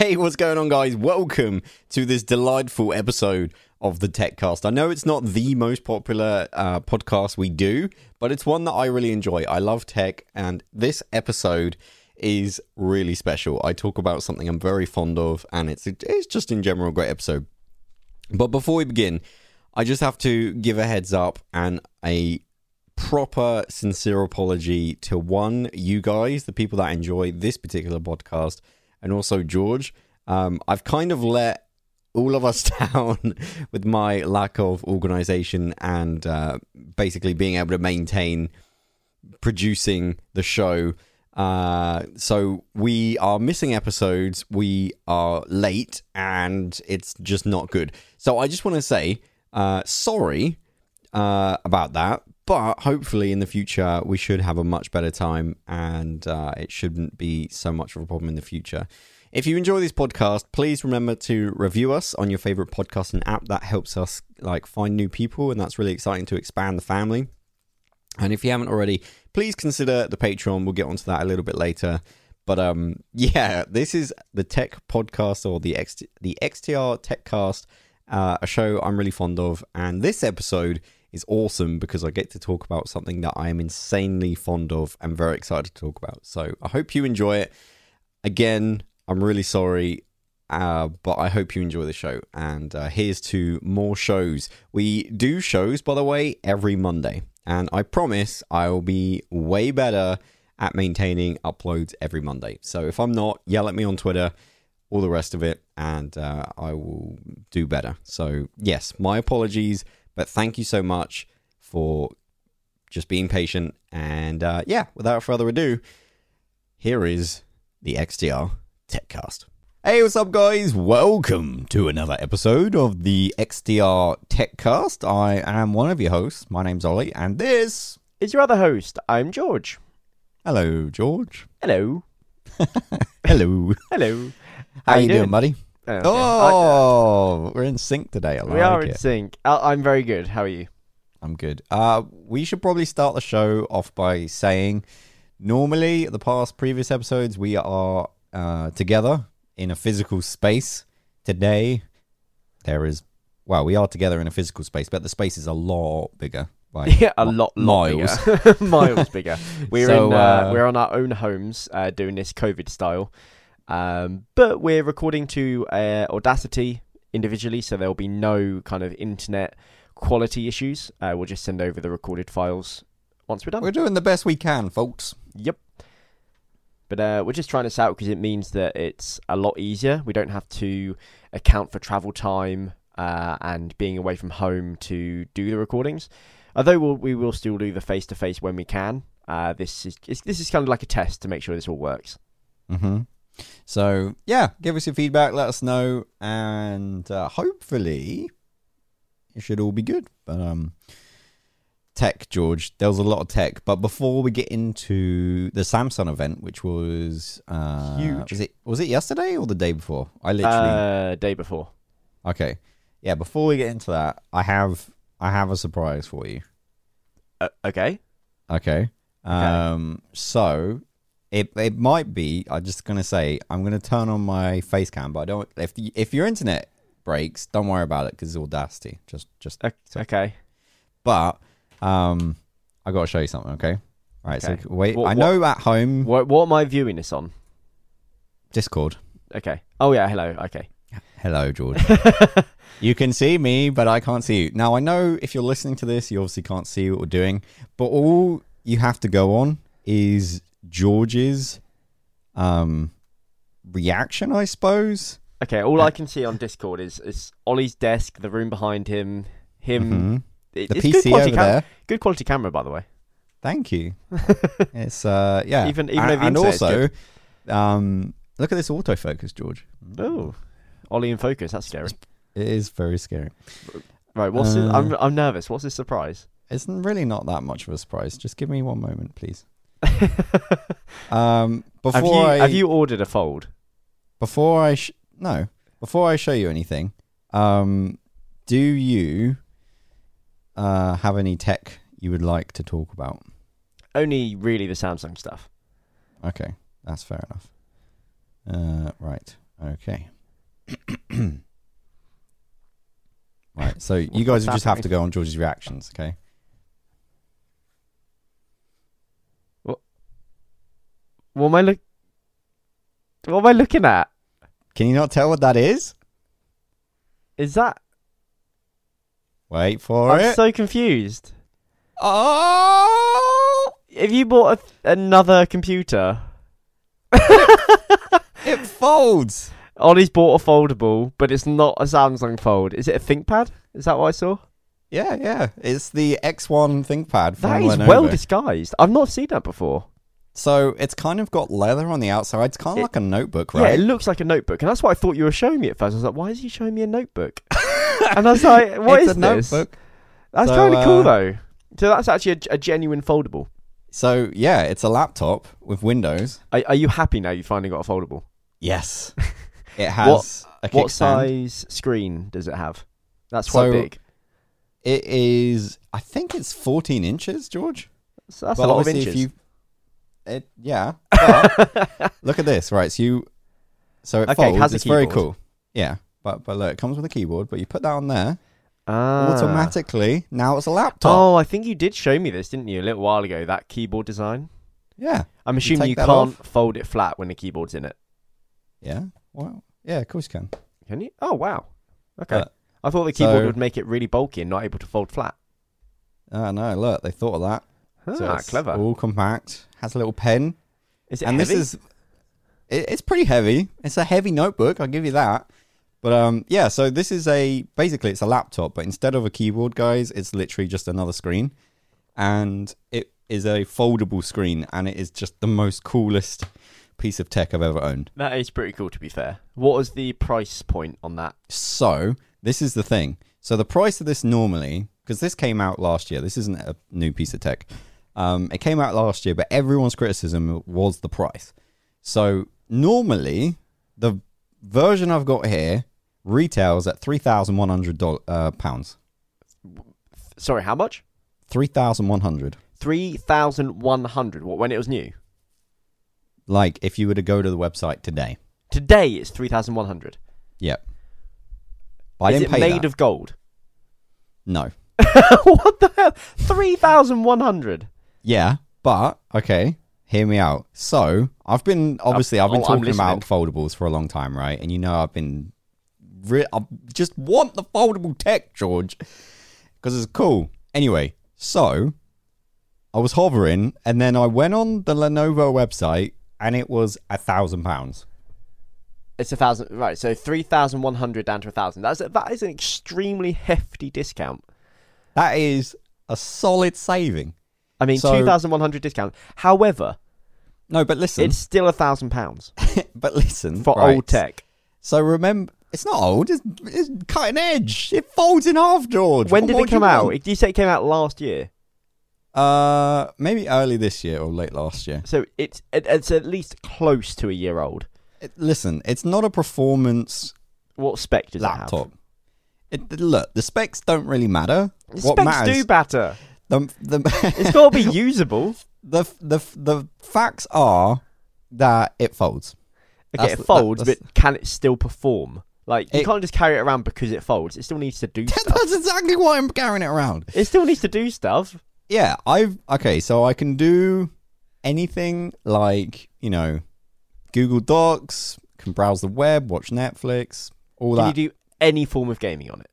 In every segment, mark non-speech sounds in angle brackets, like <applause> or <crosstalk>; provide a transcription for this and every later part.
Hey, what's going on, guys? Welcome to this delightful episode of the TechCast. I know it's not the most popular uh, podcast we do, but it's one that I really enjoy. I love tech, and this episode is really special. I talk about something I'm very fond of, and it's it's just in general a great episode. But before we begin, I just have to give a heads up and a proper sincere apology to one you guys, the people that enjoy this particular podcast and also George. Um, I've kind of let all of us <laughs> down with my lack of organization and uh, basically being able to maintain producing the show. Uh, so we are missing episodes, we are late, and it's just not good. So I just want to say uh, sorry uh, about that, but hopefully in the future we should have a much better time, and uh, it shouldn't be so much of a problem in the future. If you enjoy this podcast, please remember to review us on your favorite podcasting app. That helps us like find new people, and that's really exciting to expand the family. And if you haven't already, please consider the Patreon. We'll get onto that a little bit later. But um, <laughs> yeah, this is the Tech Podcast or the X the XTR Techcast, uh, a show I'm really fond of, and this episode is awesome because I get to talk about something that I am insanely fond of and very excited to talk about. So I hope you enjoy it. Again, I'm really sorry, uh, but I hope you enjoy the show. And uh, here's to more shows. We do shows, by the way, every Monday. And I promise I will be way better at maintaining uploads every Monday. So if I'm not, yell at me on Twitter, all the rest of it, and uh, I will do better. So, yes, my apologies, but thank you so much for just being patient. And uh, yeah, without further ado, here is the XTR TechCast. Hey, what's up, guys? Welcome to another episode of the XDR TechCast. I am one of your hosts. My name's Ollie, and this is your other host. I'm George. Hello, George. Hello. <laughs> Hello. Hello. How, How you doing, doing buddy? Oh, okay. oh uh, we're in sync today. I we like are in it. sync. I'm very good. How are you? I'm good. Uh, we should probably start the show off by saying, normally, the past previous episodes, we are uh, together in a physical space. Today, there is, well, we are together in a physical space, but the space is a lot bigger. <laughs> yeah, a lot, lot <laughs> miles, bigger. miles <laughs> bigger. We're so, in, uh, uh, we're on our own homes uh, doing this COVID style, um, but we're recording to uh, Audacity individually, so there will be no kind of internet quality issues. Uh, we'll just send over the recorded files once we're done. We're doing the best we can, folks. Yep. But uh, we're just trying this out because it means that it's a lot easier. We don't have to account for travel time uh, and being away from home to do the recordings. Although we'll, we will still do the face to face when we can. Uh, this is this is kind of like a test to make sure this all works. Mm-hmm. So yeah, give us your feedback. Let us know, and uh, hopefully it should all be good. But um, tech, George. There was a lot of tech, but before we get into the Samsung event, which was uh, huge, was it was it yesterday or the day before? I literally uh, day before. Okay, yeah. Before we get into that, I have I have a surprise for you. Uh, okay. Okay. Um. So it it might be. I'm just gonna say I'm gonna turn on my face cam, but I don't. If the, if your internet breaks, don't worry about it because it's Audacity. Just just okay. But um, I got to show you something. Okay. All right. Okay. So wait. What, I know what, at home. What, what am I viewing this on? Discord. Okay. Oh yeah. Hello. Okay. Hello, George. <laughs> you can see me, but I can't see you. Now I know if you're listening to this, you obviously can't see what we're doing, but all you have to go on is George's um reaction, I suppose. Okay, all uh, I can see on Discord is is Ollie's desk, the room behind him, him mm-hmm the it's PC good over cam- there. Good quality camera, by the way. Thank you. <laughs> it's uh yeah. Even even and, and also, um, look at this autofocus, George. Oh, Ollie in focus. That's scary. It is very scary. Right. What's uh, I'm I'm nervous. What's this surprise? It's really not that much of a surprise. Just give me one moment, please. <laughs> um, before have you, I have you ordered a fold? Before I sh- no, before I show you anything, um, do you uh, have any tech you would like to talk about? Only really the Samsung stuff. Okay, that's fair enough. Uh, right. Okay. <coughs> right. So you guys just have to go on George's reactions. Okay. What am I look? What am I looking at? Can you not tell what that is? Is that? Wait for it? I'm so confused. oh! Have you bought a, another computer? It folds. Ollie's bought a foldable, but it's not a Samsung Fold. Is it a ThinkPad? Is that what I saw? Yeah, yeah. It's the X1 ThinkPad That is Lenovo. well disguised. I've not seen that before. So it's kind of got leather on the outside. It's kind of It- like a notebook, right? Yeah, it looks like a notebook, and that's what I thought you were showing me at first. I was like, why is he showing me a notebook? <laughs> and I was like, what it's is a this? notebook. That's So, kind of cool uh, though. So that's actually a, a genuine foldable. So yeah, it's a laptop with Windows. Are, are you happy now? You finally got a foldable. Yes. <laughs> It has a What size screen does it have? That's So- quite big. It is. I think it's 14 inches, George. So that's But a lot of inches. If you, it yeah. But <laughs> look at this, right? So you, so it Okay, it has a it's very cool. Yeah, but but look, it comes with a keyboard. But you put that on there Ah. automatically. Now it's a laptop. Oh, I think you did show me this, didn't you, a little while ago? That keyboard design. Yeah, I'm assuming take you can't off. fold it flat when the keyboard's in it. yeah. Well, yeah, of course you can. Can you? Oh wow. Okay. Uh, I thought the keyboard so- would make it really bulky and not able to fold flat. Oh no, look, they thought of that. So Ah, it's clever. All compact. Has a little pen. Is it and heavy? this is it, it's pretty heavy it's a heavy notebook i'll give you that but um yeah so this is a basically it's a laptop but instead of a keyboard guys it's literally just another screen and it is a foldable screen and it is just the most coolest piece of tech i've ever owned That is pretty cool, to be fair. What was the price point on that? so this is the thing so the price of this normally because this came out last year this isn't a new piece of tech um, it came out last year but everyone's criticism was the price so normally the version i've got here retails at three thousand one hundred uh, pounds. Sorry, how much? 3100 Three thousand one hundred. What when it was new? like if you were to go to the website today Today it's three thousand one hundred. yep but Is it made that. of gold? no <laughs> what the hell? Three thousand one hundred. Yeah, but okay, hear me out. So I've been uh, obviously I've been oh, talking about foldables for a long time, right? And you know I've been, re- I just want the foldable tech, George, because it's cool. Anyway, so I was hovering, and then I went on the Lenovo website, and it was a thousand pounds. It's a thousand, right? So three thousand one hundred down to a thousand. That's that is an extremely hefty discount. That is a solid saving. I mean, So- two thousand one hundred discount. However, No, but listen, it's still a thousand pounds <laughs> but listen for right. old tech. So remember, it's not old. It's, it's cutting edge. It folds in half, George. When What did more it do you come out? want? Did you say it came out last year? Uh, maybe early this year or late last year. So it's it, it's at least close to a year old. It, listen, it's not a performance What spec does laptop. It, look, the specs don't really matter. it have? what Specs matters, do matter. The the It's <laughs> got to be usable. the the the facts are that it folds. Okay, That's it folds, that's- but can it still perform? Like you It- can't just carry it around because it folds. It still needs to do <laughs> stuff. That's exactly why I'm carrying it around. It still needs to do stuff. Yeah, I've okay, so I can do anything like, you know, Google Docs, can browse the web, watch Netflix, all Can that. Can you do any form of gaming on it?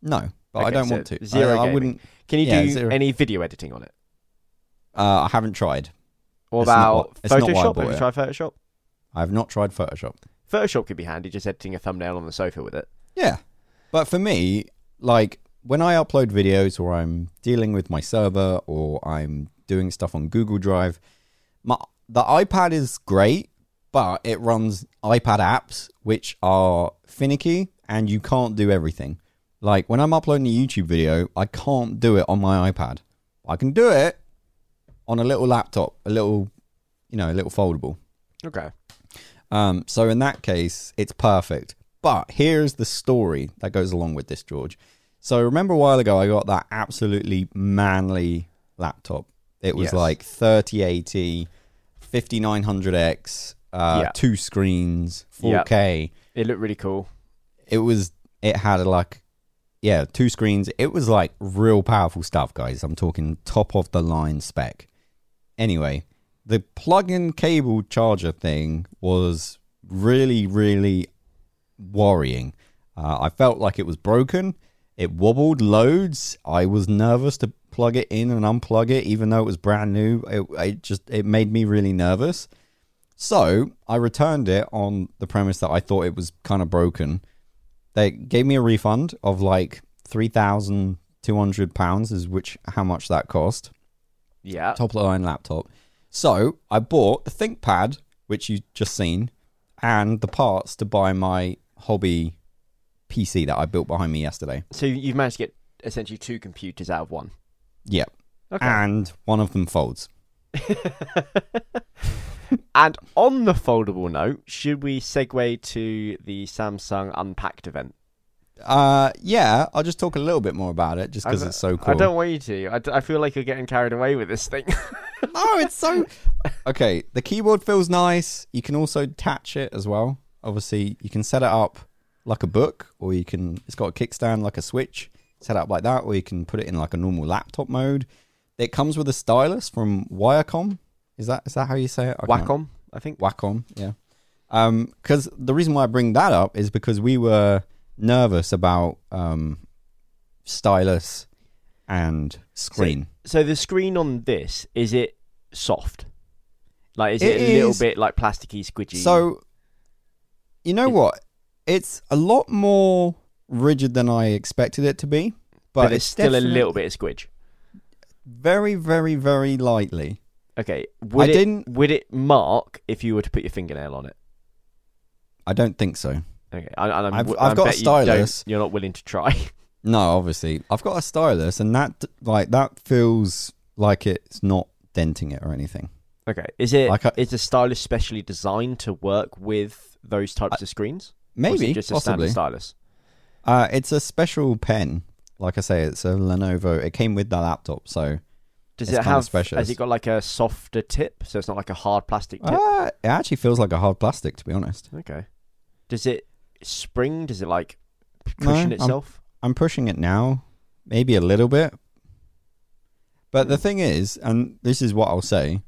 no, but I don't so want to. zero I, I wouldn't Can you Yeah, do zero. any video editing on it? uh, I haven't tried. What It's about not I Photoshop? Have you it. tried Photoshop? I've not tried Photoshop. Photoshop could be handy, just editing a thumbnail on the sofa with it. Yeah. But for me, like when I upload videos or I'm dealing with my server or I'm doing stuff on Google Drive, my the iPad is great, but it runs iPad apps which are finicky and you can't do everything. Like when I'm uploading a YouTube video, I can't do it on my iPad. I can do it on a little laptop, a little, you know, a little foldable. Okay. Um, so in that case, it's perfect. But here's the story that goes along with this, George. So remember a while ago, I got that absolutely manly laptop. It was Yes. like 3080, 5900X, uh, Yeah. two screens, 4K. Yeah. It looked really cool. It was. It had like, yeah, two screens. It was like real powerful stuff, guys. I'm talking top of the line spec. Anyway, the plug-in cable charger thing was really, really worrying. Uh, I felt like it was broken. It wobbled loads. I was nervous to plug it in and unplug it, even though it was brand new. It, it just it made me really nervous. So I returned it on the premise that I thought it was kind of broken. They gave me a refund of like three thousand two hundred pounds, is which how much that cost Yeah. top of line laptop. So I bought the ThinkPad, which you just seen, and the parts to buy my hobby PC that I built behind me yesterday. So you've managed to get essentially two computers out of one. Yeah, Okay. and one of them folds. <laughs> And on the foldable note, should we segue to the Samsung Unpacked event? Uh, yeah, I'll just talk a little bit more about it, just because it's so cool. I don't want you to. I, d- I feel like you're getting carried away with this thing. <laughs> no, it's so okay. The keyboard feels nice. You can also attach it as well. Obviously, you can set it up like a book, or you can. It's got a kickstand like a Switch, set up like that, or you can put it in like a normal laptop mode. It comes with a stylus from Wirecom. Is that is that how you say it? I can't- Wacom, I think. Wacom, yeah. Um, because the reason why I bring that up is because we were nervous about um, stylus and screen. So the screen on this is it soft? Like is It it, a little bit like plasticky, squidgy? So, you know what? It's a lot more rigid than I expected it to be, but, but, it's still a little bit of squidge. Very, very, very lightly. Okay, would I it didn't- would it mark if you were to put your fingernail on it? I don't think so. Okay, and I'm, I've- I I've got a bet you stylus. You're not willing to try. <laughs> No, obviously, I've got a stylus, and that like that feels like it's not denting it or anything. okay, is it Like I- is the stylus specially designed to work with those types of screens? Or is it Maybe, just a possibly. standard stylus. Uh, it's a special pen. Like I say, it's a Lenovo. It came with the laptop, so Does It's it have? specialist. Has it got like a softer tip, so it's not like a hard plastic tip? uh, it actually feels like a hard plastic, to be honest. Okay. Does it spring? Does it like No, cushion I'm- itself? I'm pushing it now, maybe a little bit. But the thing is, and this is what I'll say,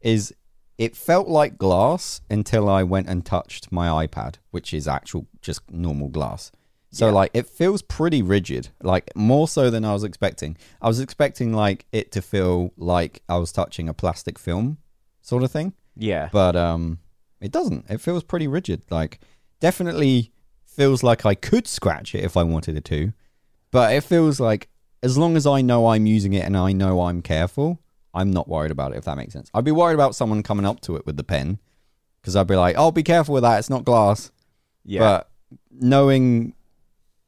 is it felt like glass until I went and touched my iPad, which is actual just normal glass. So Yeah. like it feels pretty rigid, like more so than I was expecting. I was expecting like it to feel like I was touching a plastic film sort of thing yeah. but um it doesn't it feels pretty rigid like definitely feels like i could scratch it if i wanted it to but it feels like as long as i know i'm using it and i know i'm careful i'm not worried about it if that makes sense i'd be worried about someone coming up to it with the pen because i'd be like oh be careful with that it's not glass yeah. but knowing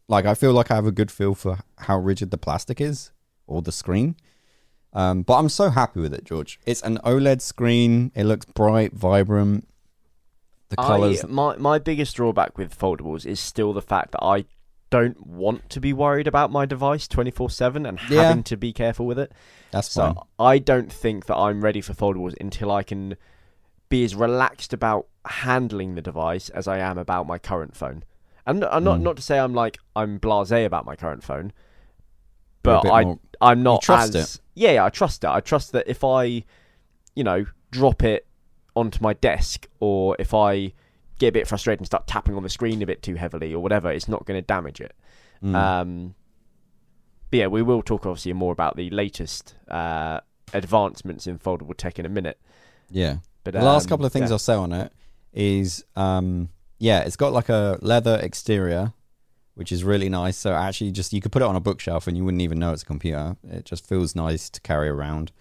like i feel like i have a good feel for how rigid the plastic is or the screen um, but i'm so happy with it george it's an oled screen it looks bright vibrant the colors I, my my biggest drawback with foldables is still the fact that I don't want to be worried about my device 24/7 and Yeah. having to be careful with it. that's So fine I don't think that I'm ready for foldables until I can be as relaxed about handling the device as I am about my current phone. And I'm not Mm. not to say I'm like I'm blasé about my current phone, but I more- I'm not trust as yeah, yeah I trust it. I trust that if I you know drop it onto my desk or if I get a bit frustrated and start tapping on the screen a bit too heavily or whatever, it's not going to damage it. Mm. Um, but yeah, we will talk obviously more about the latest uh, advancements in foldable tech in a minute. yeah But the last um, couple of things yeah. i'll say on it is um yeah it's got like a leather exterior which is really nice. So actually just you could put it on a bookshelf and you wouldn't even know it's a computer. It just feels nice to carry around.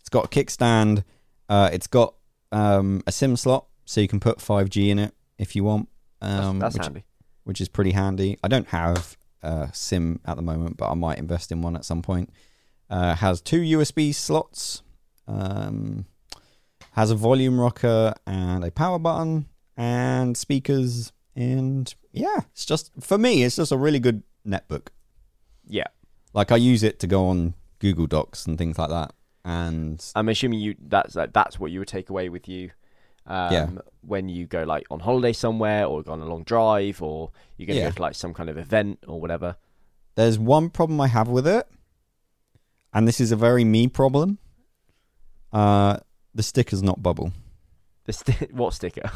It's got a kickstand. Uh it's got um a sim slot so you can put 5g in it if you want That's, um that's which, handy. which is pretty handy. I don't have a sim at the moment but i might invest in one at some point. Uh has two usb slots um has a volume rocker and a power button and speakers and yeah it's just for me it's just a really good netbook Yeah, like i use it to go on google docs and things like that and I'm assuming you that's like, that's what you would take away with you Um, yeah. When you go like on holiday somewhere, or go on a long drive, or you're going to go to like some kind of event or whatever. There's one problem I have with it, and this is a very me problem. Uh, the sticker's not bubble. The sti- <laughs> what sticker?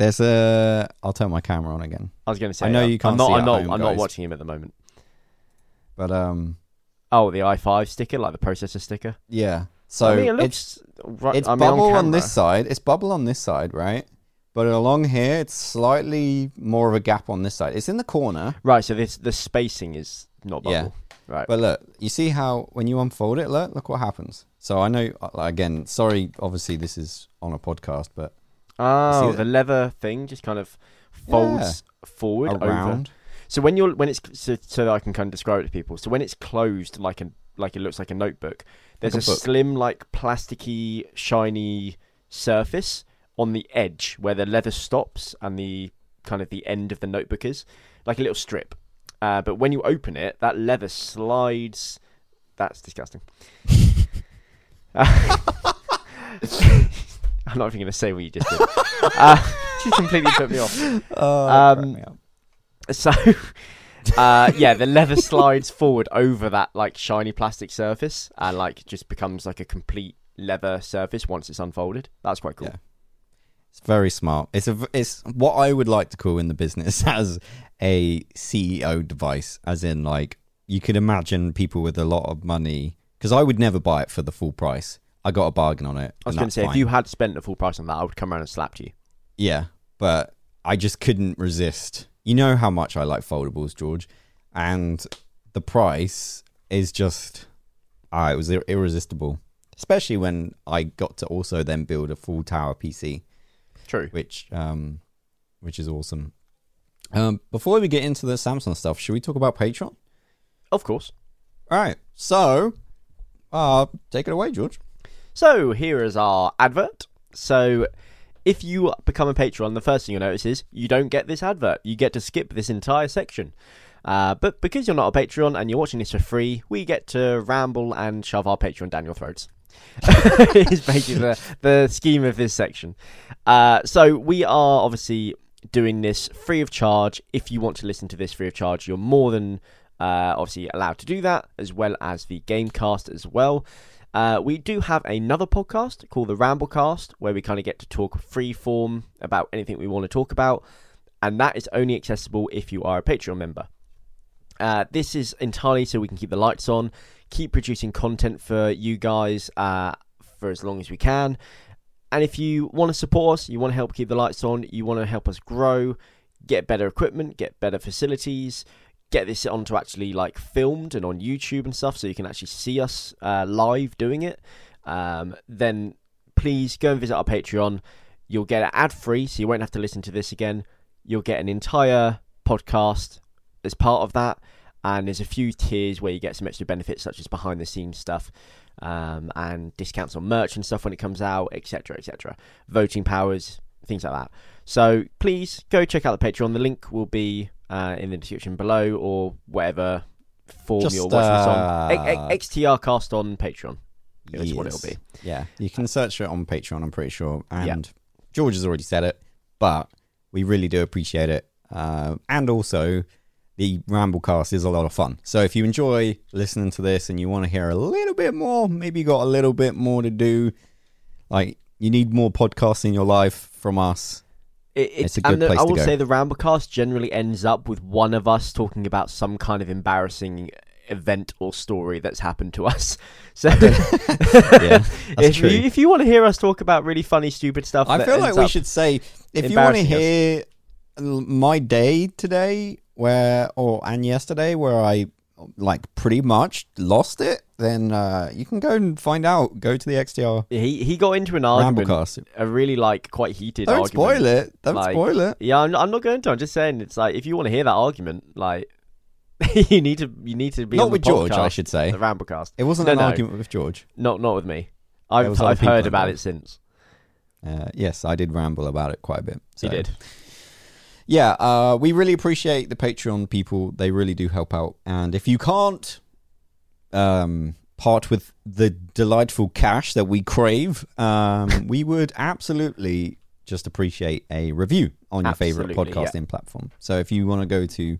There's a. I'll turn my camera on again. I was going to say. I know you can't. I'm not. I'm not. Home, I'm not watching him at the moment. But um. Oh, the i5 sticker, like the processor sticker. Yeah. So I mean, it looks. It's, it's I mean, bubble on, on this side. It's bubble on this side, right? But along here, it's slightly more of a gap on this side. It's in the corner. Right. So this the spacing is not bubble. Yeah. Right. But look, you see how when you unfold it, look, look what happens. So I know, uh, again, sorry, obviously this is on a podcast, but oh, the leather thing just kind of folds yeah. forward around. Over. So when you're when it's so, so, that I can kind of describe it to people. So when it's closed, like a like it looks like a notebook. There's like a, a slim, like plasticky, shiny surface on the edge where the leather stops and the kind of the end of the notebook is, like a little strip. Uh, but when you open it, that leather slides. That's disgusting. <laughs> <laughs> <laughs> I'm not even going to say what you just did. <laughs> Uh, <laughs> you completely put me off. <laughs> Oh, um, me so, uh, yeah, the leather slides forward over that like shiny plastic surface and like just becomes like a complete leather surface once it's unfolded. That's quite cool. Yeah. It's very smart. It's a it's what I would like to call in the business as a CEO device, as in like you could imagine people with a lot of money because I would never buy it for the full price. I got a bargain on it. I was going to say fine. if you had spent the full price on that, I would come around and slapped you. Yeah, but I just couldn't resist. You know how much I like foldables, George, and the price is just ah, it was irresistible. Especially when I got to also then build a full tower PC. True. Which um, which is awesome. Um, before we get into the Samsung stuff, should we talk about Patreon? Of course. All right. So, uh, take it away, George. So here is our advert. So if you become a patron, the first thing you'll notice is you don't get this advert. You get to skip this entire section. Uh, but because you're not a Patreon and you're watching this for free, we get to ramble and shove our Patreon down your throats. <laughs> is basically the, the scheme of this section. Uh, so we are obviously doing this free of charge. If you want to listen to this free of charge, you're more than uh, obviously allowed to do that, as well as the Gamecast as well. Uh, we do have another podcast called the Ramblecast, where we kind of get to talk free form about anything we want to talk about, and that is only accessible if you are a Patreon member. Uh, this is entirely so we can keep the lights on, keep producing content for you guys uh, for as long as we can. And if you want to support us, you want to help keep the lights on, you want to help us grow, get better equipment, get better facilities, get this onto actually like filmed and on YouTube and stuff, so you can actually see us uh, live doing it, um, then please go and visit our Patreon. You'll get it ad free, so you won't have to listen to this again. You'll get an entire podcast as part of that and there's a few tiers where you get some extra benefits such as behind the scenes stuff um, and discounts on merch and stuff when it comes out etc etc voting powers things like that so please go check out the patreon the link will be uh, in the description below or whatever form Just, you're watching uh, this on xtr cast on patreon is yes. what it'll be yeah you can search it on patreon i'm pretty sure and yeah. george has already said it but we really do appreciate it uh, and also the Ramblecast is a lot of fun. So if you enjoy listening to this and you want to hear a little bit more, maybe you got a little bit more to do, like you need more podcasts in your life from us. It, it's, a good the, place I will to go. say the Ramblecast generally ends up with one of us talking about some kind of embarrassing event or story that's happened to us. <laughs> So, <laughs> yeah, if true. you if you want to hear us talk about really funny, stupid stuff, I feel like we should say if you want to hear us. my day today where or and yesterday where I like pretty much lost it, then uh, you can go and find out. Go to the XDR. He he got into an argument, Ramblecast. a really like quite heated. Don't argument. spoil it. Don't like, spoil it. Yeah, I'm, I'm not going to. I'm just saying it's like if you want to hear that argument, like <laughs> you need to you need to be not with George. I should say the Ramblecast. It wasn't no, an no. argument with George. Not not with me. I've I've heard about it since. Uh, yes, I did ramble about it quite a bit. So. You did yeah, uh, we really appreciate the Patreon people. They really do help out. And if you can't um, part with the delightful cash that we crave, um, we <laughs> would absolutely just appreciate a review on your Absolutely, favorite podcasting platform. So if you want to go to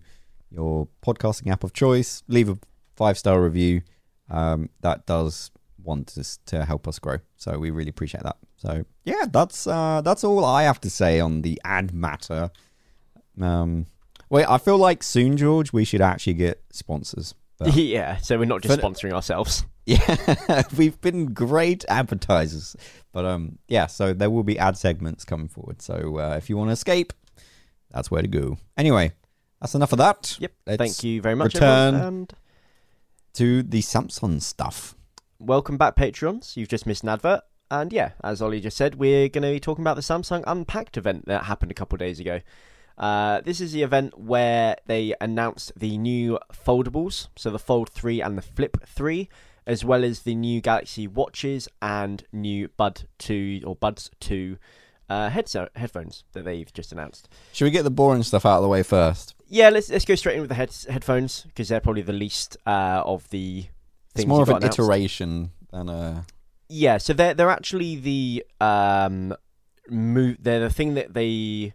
your podcasting app of choice, leave a five star review. Um, that does want us to help us grow. So we really appreciate that. So yeah, that's uh, that's all I have to say on the ad matter. Um, wait, I feel like soon, George, we should actually get sponsors. <laughs> But yeah, so we're not just For- sponsoring ourselves. <laughs> yeah, <laughs> we've been great advertisers, but um, yeah. So there will be ad segments coming forward. So uh, if you want to escape, that's where to go. Anyway, that's enough of that. Yep. Let's Thank you very much, return- and to the Samsung stuff. welcome back, Patreons. You've just missed an advert. And yeah, as Ollie just said, we're going to be talking about the Samsung Unpacked event that happened a couple of days ago. Uh, this is the event where they announced the new foldables, so the Fold 3 and the Flip 3, as well as the new Galaxy Watches and new Bud 2 or Buds 2 uh, headso- headphones that they've just announced. Should we get the boring stuff out of the way first? Yeah, let's let's go straight in with the headphones because they're probably the least uh, of the things. It's more of an announced. iteration than a. Yeah, so they're they're actually the um move. They're the thing that they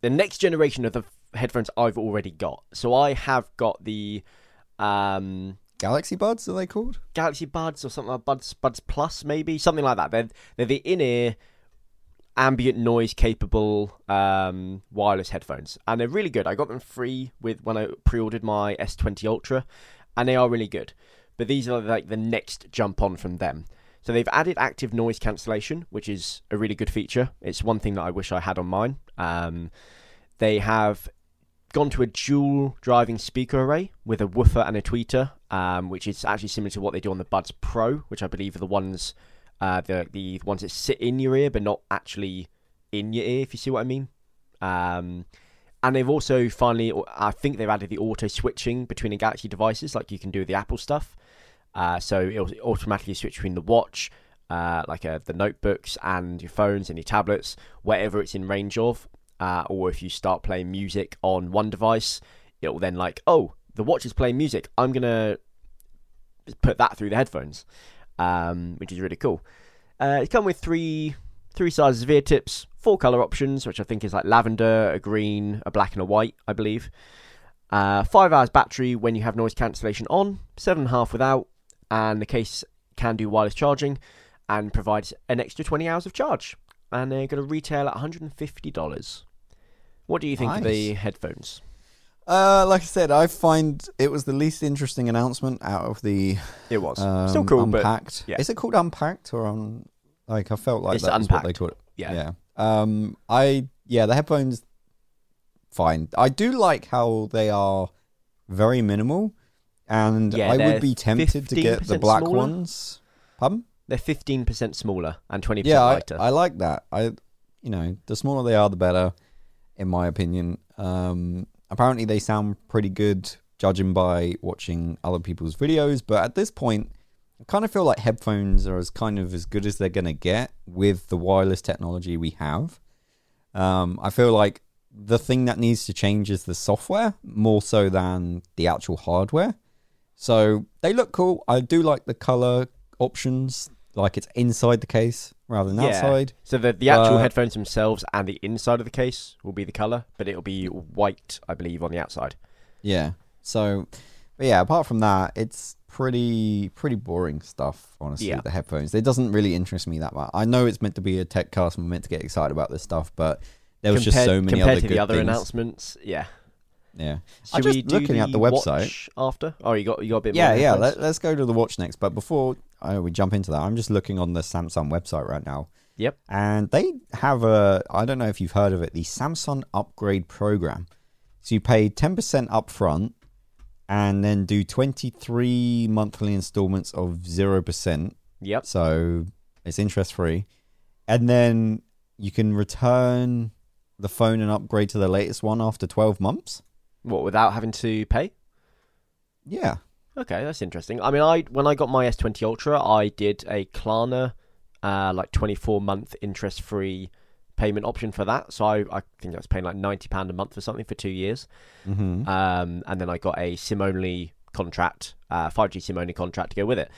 the next generation of the headphones I've already got. So I have got the um Galaxy Buds, are they called? Galaxy Buds or something like Buds Buds Plus maybe something like that. They're they're the in ear ambient noise capable um, wireless headphones, and they're really good. I got them free with when I pre-ordered my S20 Ultra, and they are really good. But these are like the next jump on from them. So they've added active noise cancellation, which is a really good feature. It's one thing that I wish I had on mine. Um, they have gone to a dual driving speaker array with a woofer and a tweeter, um, which is actually similar to what they do on the Buds Pro, which I believe are the ones uh, the the ones that sit in your ear but not actually in your ear, if you see what I mean. Um, and they've also finally, I think they've added the auto switching between the Galaxy devices, like you can do with the Apple stuff. Uh, so it'll automatically switch between the watch, uh, like uh, the notebooks and your phones and your tablets, whatever it's in range of. Uh, or if you start playing music on one device, it will then like, oh, the watch is playing music. I'm gonna put that through the headphones, um, which is really cool. Uh, it come with three three sizes of ear tips, four color options, which I think is like lavender, a green, a black, and a white, I believe. Uh, five hours battery when you have noise cancellation on, seven and a half without, and the case can do wireless charging and provides an extra 20 hours of charge. And they're going to retail at $150. What do you think of the headphones? Uh, like I said, I find it was the least interesting announcement out of the It was um, still cool, but unpacked. yeah. Is it called unpacked or on? Like I felt like It's that's what they Unpacked. called it. yeah, Yeah. Um. I yeah. The headphones. Fine. I do like how they are very minimal, and Yeah, I would be tempted to get the black smaller. ones. Pardon? they're 15% smaller and 20% Yeah, I, lighter. I like that. I, you know, the smaller they are, the better, in my opinion. Um, apparently, they sound pretty good, judging by watching other people's videos. But at this point, I kind of feel like headphones are as kind of as good as they're gonna get with the wireless technology we have. Um, I feel like the thing that needs to change is the software more so than the actual hardware. So they look cool. I do like the color options, like it's inside the case rather than Yeah. outside. So the the actual Uh, headphones themselves and the inside of the case will be the color, but it'll be white, I believe, on the outside. Yeah. So, but yeah. Apart from that, it's pretty pretty boring stuff. Honestly, Yeah. the headphones. It doesn't really interest me that much. I know it's meant to be a tech cast and we're meant to get excited about this stuff, but there was just so many compared other to the other things. announcements. Yeah. Yeah. Should just we do looking at the website. after? Oh, you got you got a bit. Yeah, more yeah. Let, let's go to the watch next. But before uh, we jump into that, I'm just looking on the Samsung website right now. Yep. And they have a, I don't know if you've heard of it, the Samsung Upgrade Program. So you pay 10% upfront and then do 23 monthly installments of 0%. Yep. So it's interest free. And then you can return the phone and upgrade to the latest one after 12 months. What without having to pay? Yeah. Okay, that's interesting. I mean, I when I got my S20 Ultra, I did a Klarna, uh, like 24 month interest free payment option for that. So I, I think I was paying like 90 pound a month or something for two years. hmm Um, and then I got a SIM only contract, uh, 5G SIM only contract to go with it,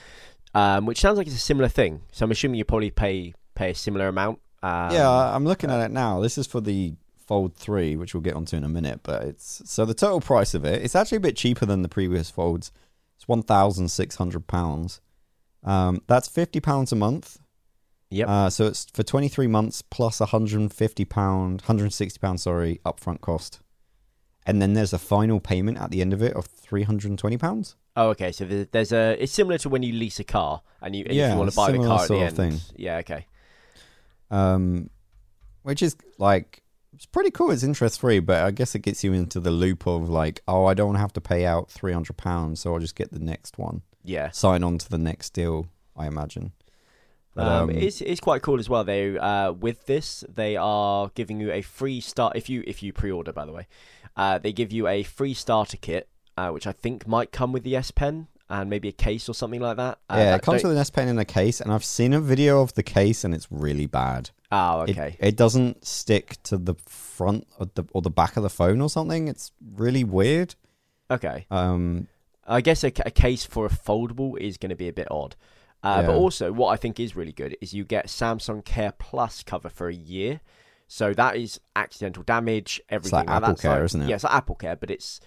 um, which sounds like it's a similar thing. So I'm assuming you probably pay pay a similar amount Um, yeah, I'm looking at it now. This is for the Fold 3, which we'll get onto in a minute, but it's so the total price of it, it's actually a bit cheaper than the previous Folds. It's £1,600. Um, that's £50 a month. Yep. Uh, so it's for 23 months plus £150, £160, sorry, upfront cost. And then there's a final payment at the end of it of £320. Oh, okay. So there's, there's a. It's similar to when you lease a car and you, and Yeah, if you want to buy the car at the end. thing. Yeah. Okay. um, which is like it's pretty cool. It's interest free, but I guess it gets you into the loop of like, oh, I don't have to pay out three hundred pounds, so I'll just get the next one. Yeah. Sign on to the next deal. I imagine. But, um, um, it's it's quite cool as well. They uh, with this they are giving you a free start if you if you pre-order by the way, uh, they give you a free starter kit, uh, which I think might come with the S Pen and maybe a case or something like that. Uh, yeah, that it comes don't- with an S Pen in a case, and I've seen a video of the case, and it's really bad. Oh, okay. It, doesn't stick to the front or the or the back of the phone or something. It's really weird. okay. Um, I guess a, a case for a foldable is going to be a bit odd. Uh, But also, what I think is really good is you get Samsung Care Plus cover for a year. So that is accidental damage, everything. It's like Apple that's Care, like- isn't it? Yeah, it's like Apple Care, but it's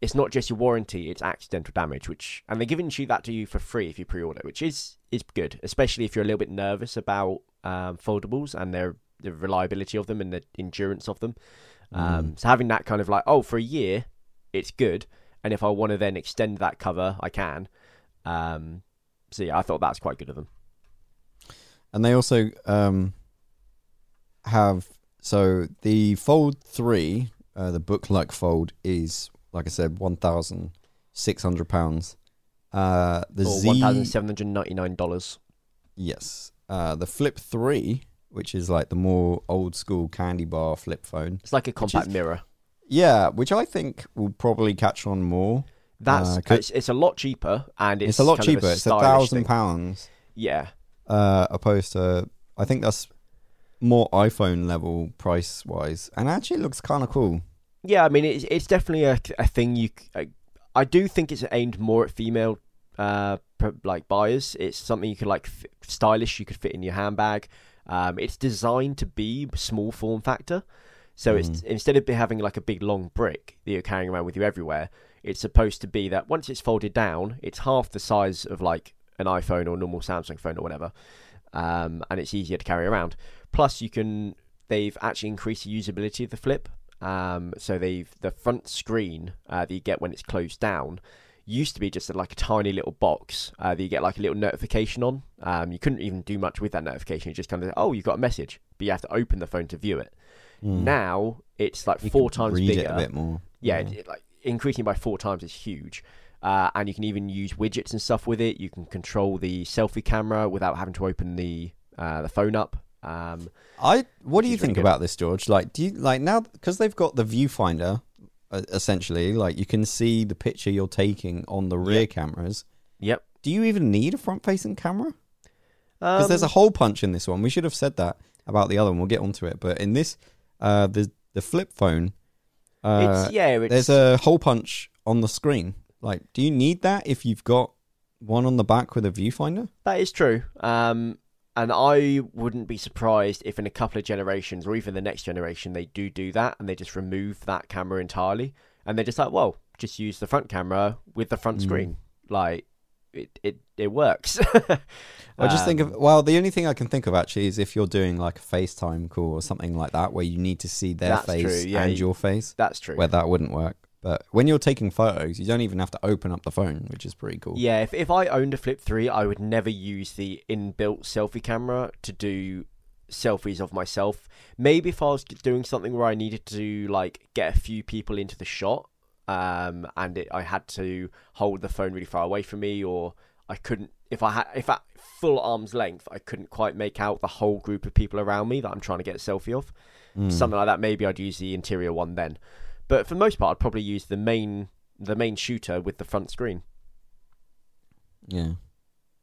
it's not just your warranty; it's accidental damage. Which and they're giving you that to you for free if you pre-order, which is is good, especially if you're a little bit nervous about um, foldables and their the reliability of them and the endurance of them. Mm. Um, so having that kind of like, oh, for a year, it's good, and if I want to then extend that cover, I can. Um, so yeah, I thought that's quite good of them. And they also um, have so the Fold Three, uh, the book-like fold, is like I said, one thousand six hundred pounds. Uh, the or Z, one thousand seven hundred ninety nine dollars. yes, uh, the Flip Three, which is like the more old school candy bar flip phone. It's like a compact is- mirror. Yeah, which I think will probably catch on more. That's Uh, it's, it's a lot cheaper and it's, It's, a lot cheaper. it's a thousand pounds. Yeah, uh, opposed to I think that's more iPhone level price wise, and actually it looks kind of cool. yeah. I mean, it's it's definitely a, a thing. You, I do think it's aimed more at female, uh, like buyers. It's something you could like f- stylish. You could fit in your handbag. Um, it's designed to be small form factor. So it's instead of be having like a big long brick that you're carrying around with you everywhere, it's supposed to be that once it's folded down, it's half the size of like an iPhone or normal Samsung phone or whatever, um, and it's easier to carry around. Plus, you can they've actually increased the usability of the flip. Um, so they've the front screen uh, that you get when it's closed down used to be just like a tiny little box uh, that you get like a little notification on. Um, you couldn't even do much with that notification. You just kind of oh you've got a message, but you have to open the phone to view it. Now it's like. You four times read bigger. it a bit more. Yeah, it, it, like increasing by four times is huge. Uh, and you can even use widgets and stuff with it. You can control the selfie camera without having to open the uh, the phone up. Um, I what do you is really think about this, George? Like, do you like now because they've got the viewfinder, essentially, like you can see the picture you're taking on the rear Yep. cameras. yep. Do you even need a front-facing camera? Because Um, there's a hole punch in this one. We should have said that about the other one. We'll get onto it. But in this, uh, the the flip phone, uh, it's yeah. It's, there's a hole punch on the screen. Like, do you need that if you've got one on the back with a viewfinder? That is true. Um, and I wouldn't be surprised if in a couple of generations or even the next generation they do do that and they just remove that camera entirely and they're just like, well, just use the front camera with the front Mm. screen. Like it, it, it works. <laughs> I just think Um, of well, the only thing I can think of actually is if you're doing like a FaceTime call or something like that, where you need to see their face true, yeah, and you- your face, that's true. where that wouldn't work. But when you're taking photos, you don't even have to open up the phone, which is pretty cool. Yeah, if, if I owned a Flip 3, I would never use the inbuilt selfie camera to do selfies of myself. Maybe if I was doing something where I needed to like get a few people into the shot, um, and it, I had to hold the phone really far away from me, or I couldn't. If I had, if at full arm's length, I couldn't quite make out the whole group of people around me that I'm trying to get a selfie of. Mm. Something like that. Maybe I'd use the interior one then. But for the most part, I'd probably use the main the main shooter with the front screen. Yeah.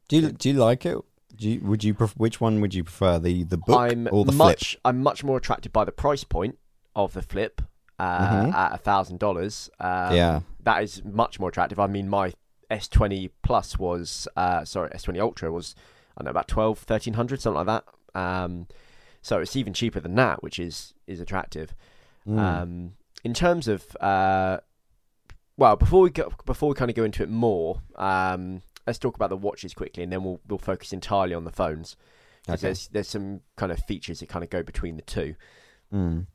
Do you do you like it? Do you, would you pref- which one would you prefer the the book I'm or the flip? much I'm much more attracted by the price point of the flip uh, Mhm. at a thousand dollars. Um, Yeah. that is much more attractive. I mean, my S20 Plus was uh, sorry S20 Ultra was I don't know about 12, 1300, something like that. Um, So it's even cheaper than that, which is is attractive. Mm. Um, in terms of uh, well, before we go, before we kind of go into it more, um, let's talk about the watches quickly, and then we'll we'll focus entirely on the phones. Okay. There's there's some kind of features that kind of go between the two. Mm.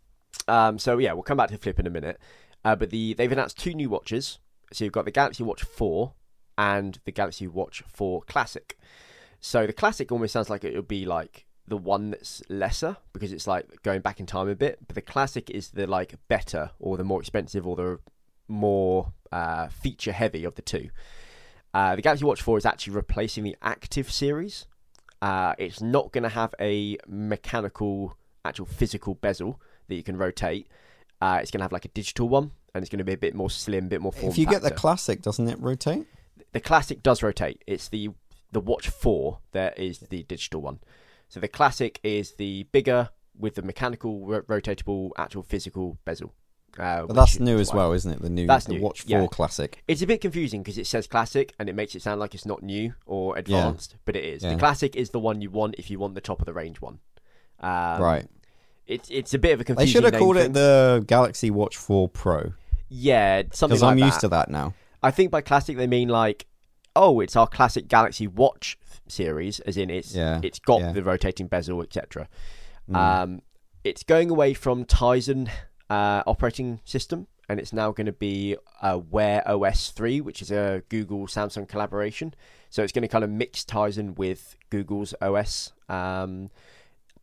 Um, so yeah, we'll come back to the flip in a minute. Uh, but the they've announced two new watches. So you've got the Galaxy Watch 4 and the Galaxy Watch 4 Classic. So the Classic almost sounds like it would be like the one that's lesser because it's like going back in time a bit. But the Classic is the like better or the more expensive or the more uh, feature heavy of the two. Uh, the Galaxy Watch 4 is actually replacing the Active series. Uh, it's not going to have a mechanical, actual physical bezel that you can rotate. Uh, it's going to have like a digital one, and it's going to be a bit more slim, a bit more form. If you factor. get the classic, doesn't it rotate? The classic does rotate. It's the the Watch Four that is the digital one. So the classic is the bigger with the mechanical ro- rotatable actual physical bezel. Uh, but that's new as well, isn't it? The new that's the new. Watch Four yeah. Classic. It's a bit confusing because it says classic and it makes it sound like it's not new or advanced, yeah. but it is. Yeah. The classic is the one you want if you want the top of the range one. Um, right. It's it's a bit of a confusing. They should have called thing. it the Galaxy Watch 4 Pro. Yeah, something because like I'm that. used to that now. I think by classic they mean like, oh, it's our classic Galaxy Watch series, as in it's yeah, it's got yeah. the rotating bezel, etc. Mm. Um, it's going away from Tizen uh, operating system, and it's now going to be uh, Wear OS 3, which is a Google Samsung collaboration. So it's going to kind of mix Tizen with Google's OS. Um,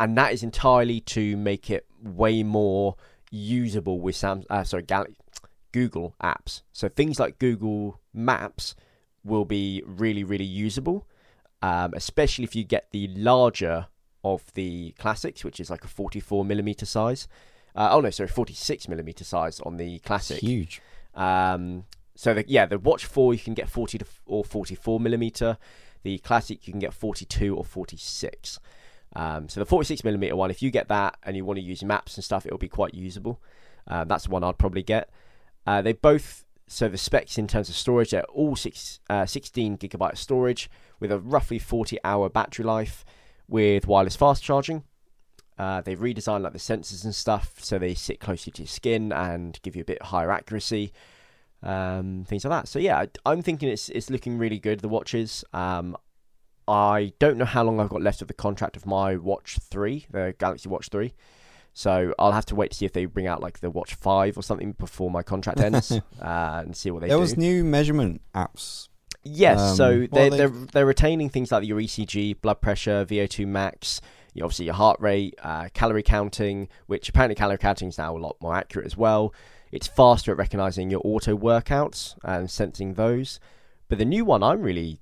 and that is entirely to make it way more usable with Sam. Uh, sorry, Gal- Google apps. So things like Google Maps will be really, really usable, um, especially if you get the larger of the classics, which is like a 44 millimeter size. Uh, oh no, sorry, 46 millimeter size on the classic. huge. Um, so the, yeah, the Watch Four you can get 40 to or 44 millimeter. The classic you can get 42 or 46. Um, so the 46 millimeter one, if you get that and you want to use maps and stuff, it'll be quite usable. Uh, that's the one I'd probably get. Uh, they both, so the specs in terms of storage, they're all six, uh, 16 gigabyte storage with a roughly 40 hour battery life with wireless fast charging. Uh, they've redesigned like the sensors and stuff so they sit closer to your skin and give you a bit higher accuracy. Um, things like that. So yeah, I'm thinking it's it's looking really good. The watches. Um, I don't know how long I've got left of the contract of my Watch 3, the Galaxy Watch 3. So I'll have to wait to see if they bring out like the Watch 5 or something before my contract ends <laughs> uh, and see what they there do. was new measurement apps. Yes, um, so they're, they... are they they're retaining things like your ECG, blood pressure, VO2 max, obviously your heart rate, uh, calorie counting, which apparently calorie counting is now a lot more accurate as well. It's faster at recognizing your auto workouts and sensing those. But the new one I'm really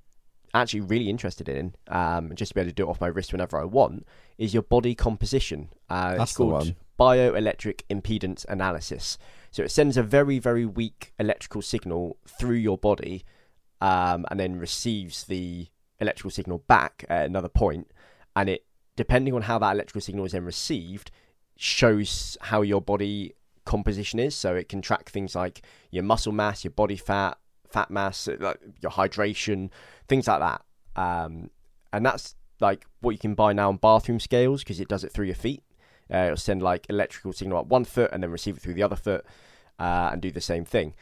actually really interested in, um, just to be able to do it off my wrist whenever I want, is your body composition. Uh, That's it's called bioelectric impedance analysis. So it sends a very, very weak electrical signal through your body um, and then receives the electrical signal back at another point, and it, depending on how that electrical signal is then received, shows how your body composition is. So it can track things like your muscle mass, your body fat, fat mass, like your hydration, things like that. Um, and that's like what you can buy now on bathroom scales because it does it through your feet. Uh, it'll send like electrical signal up one foot and then receive it through the other foot uh, and do the same thing.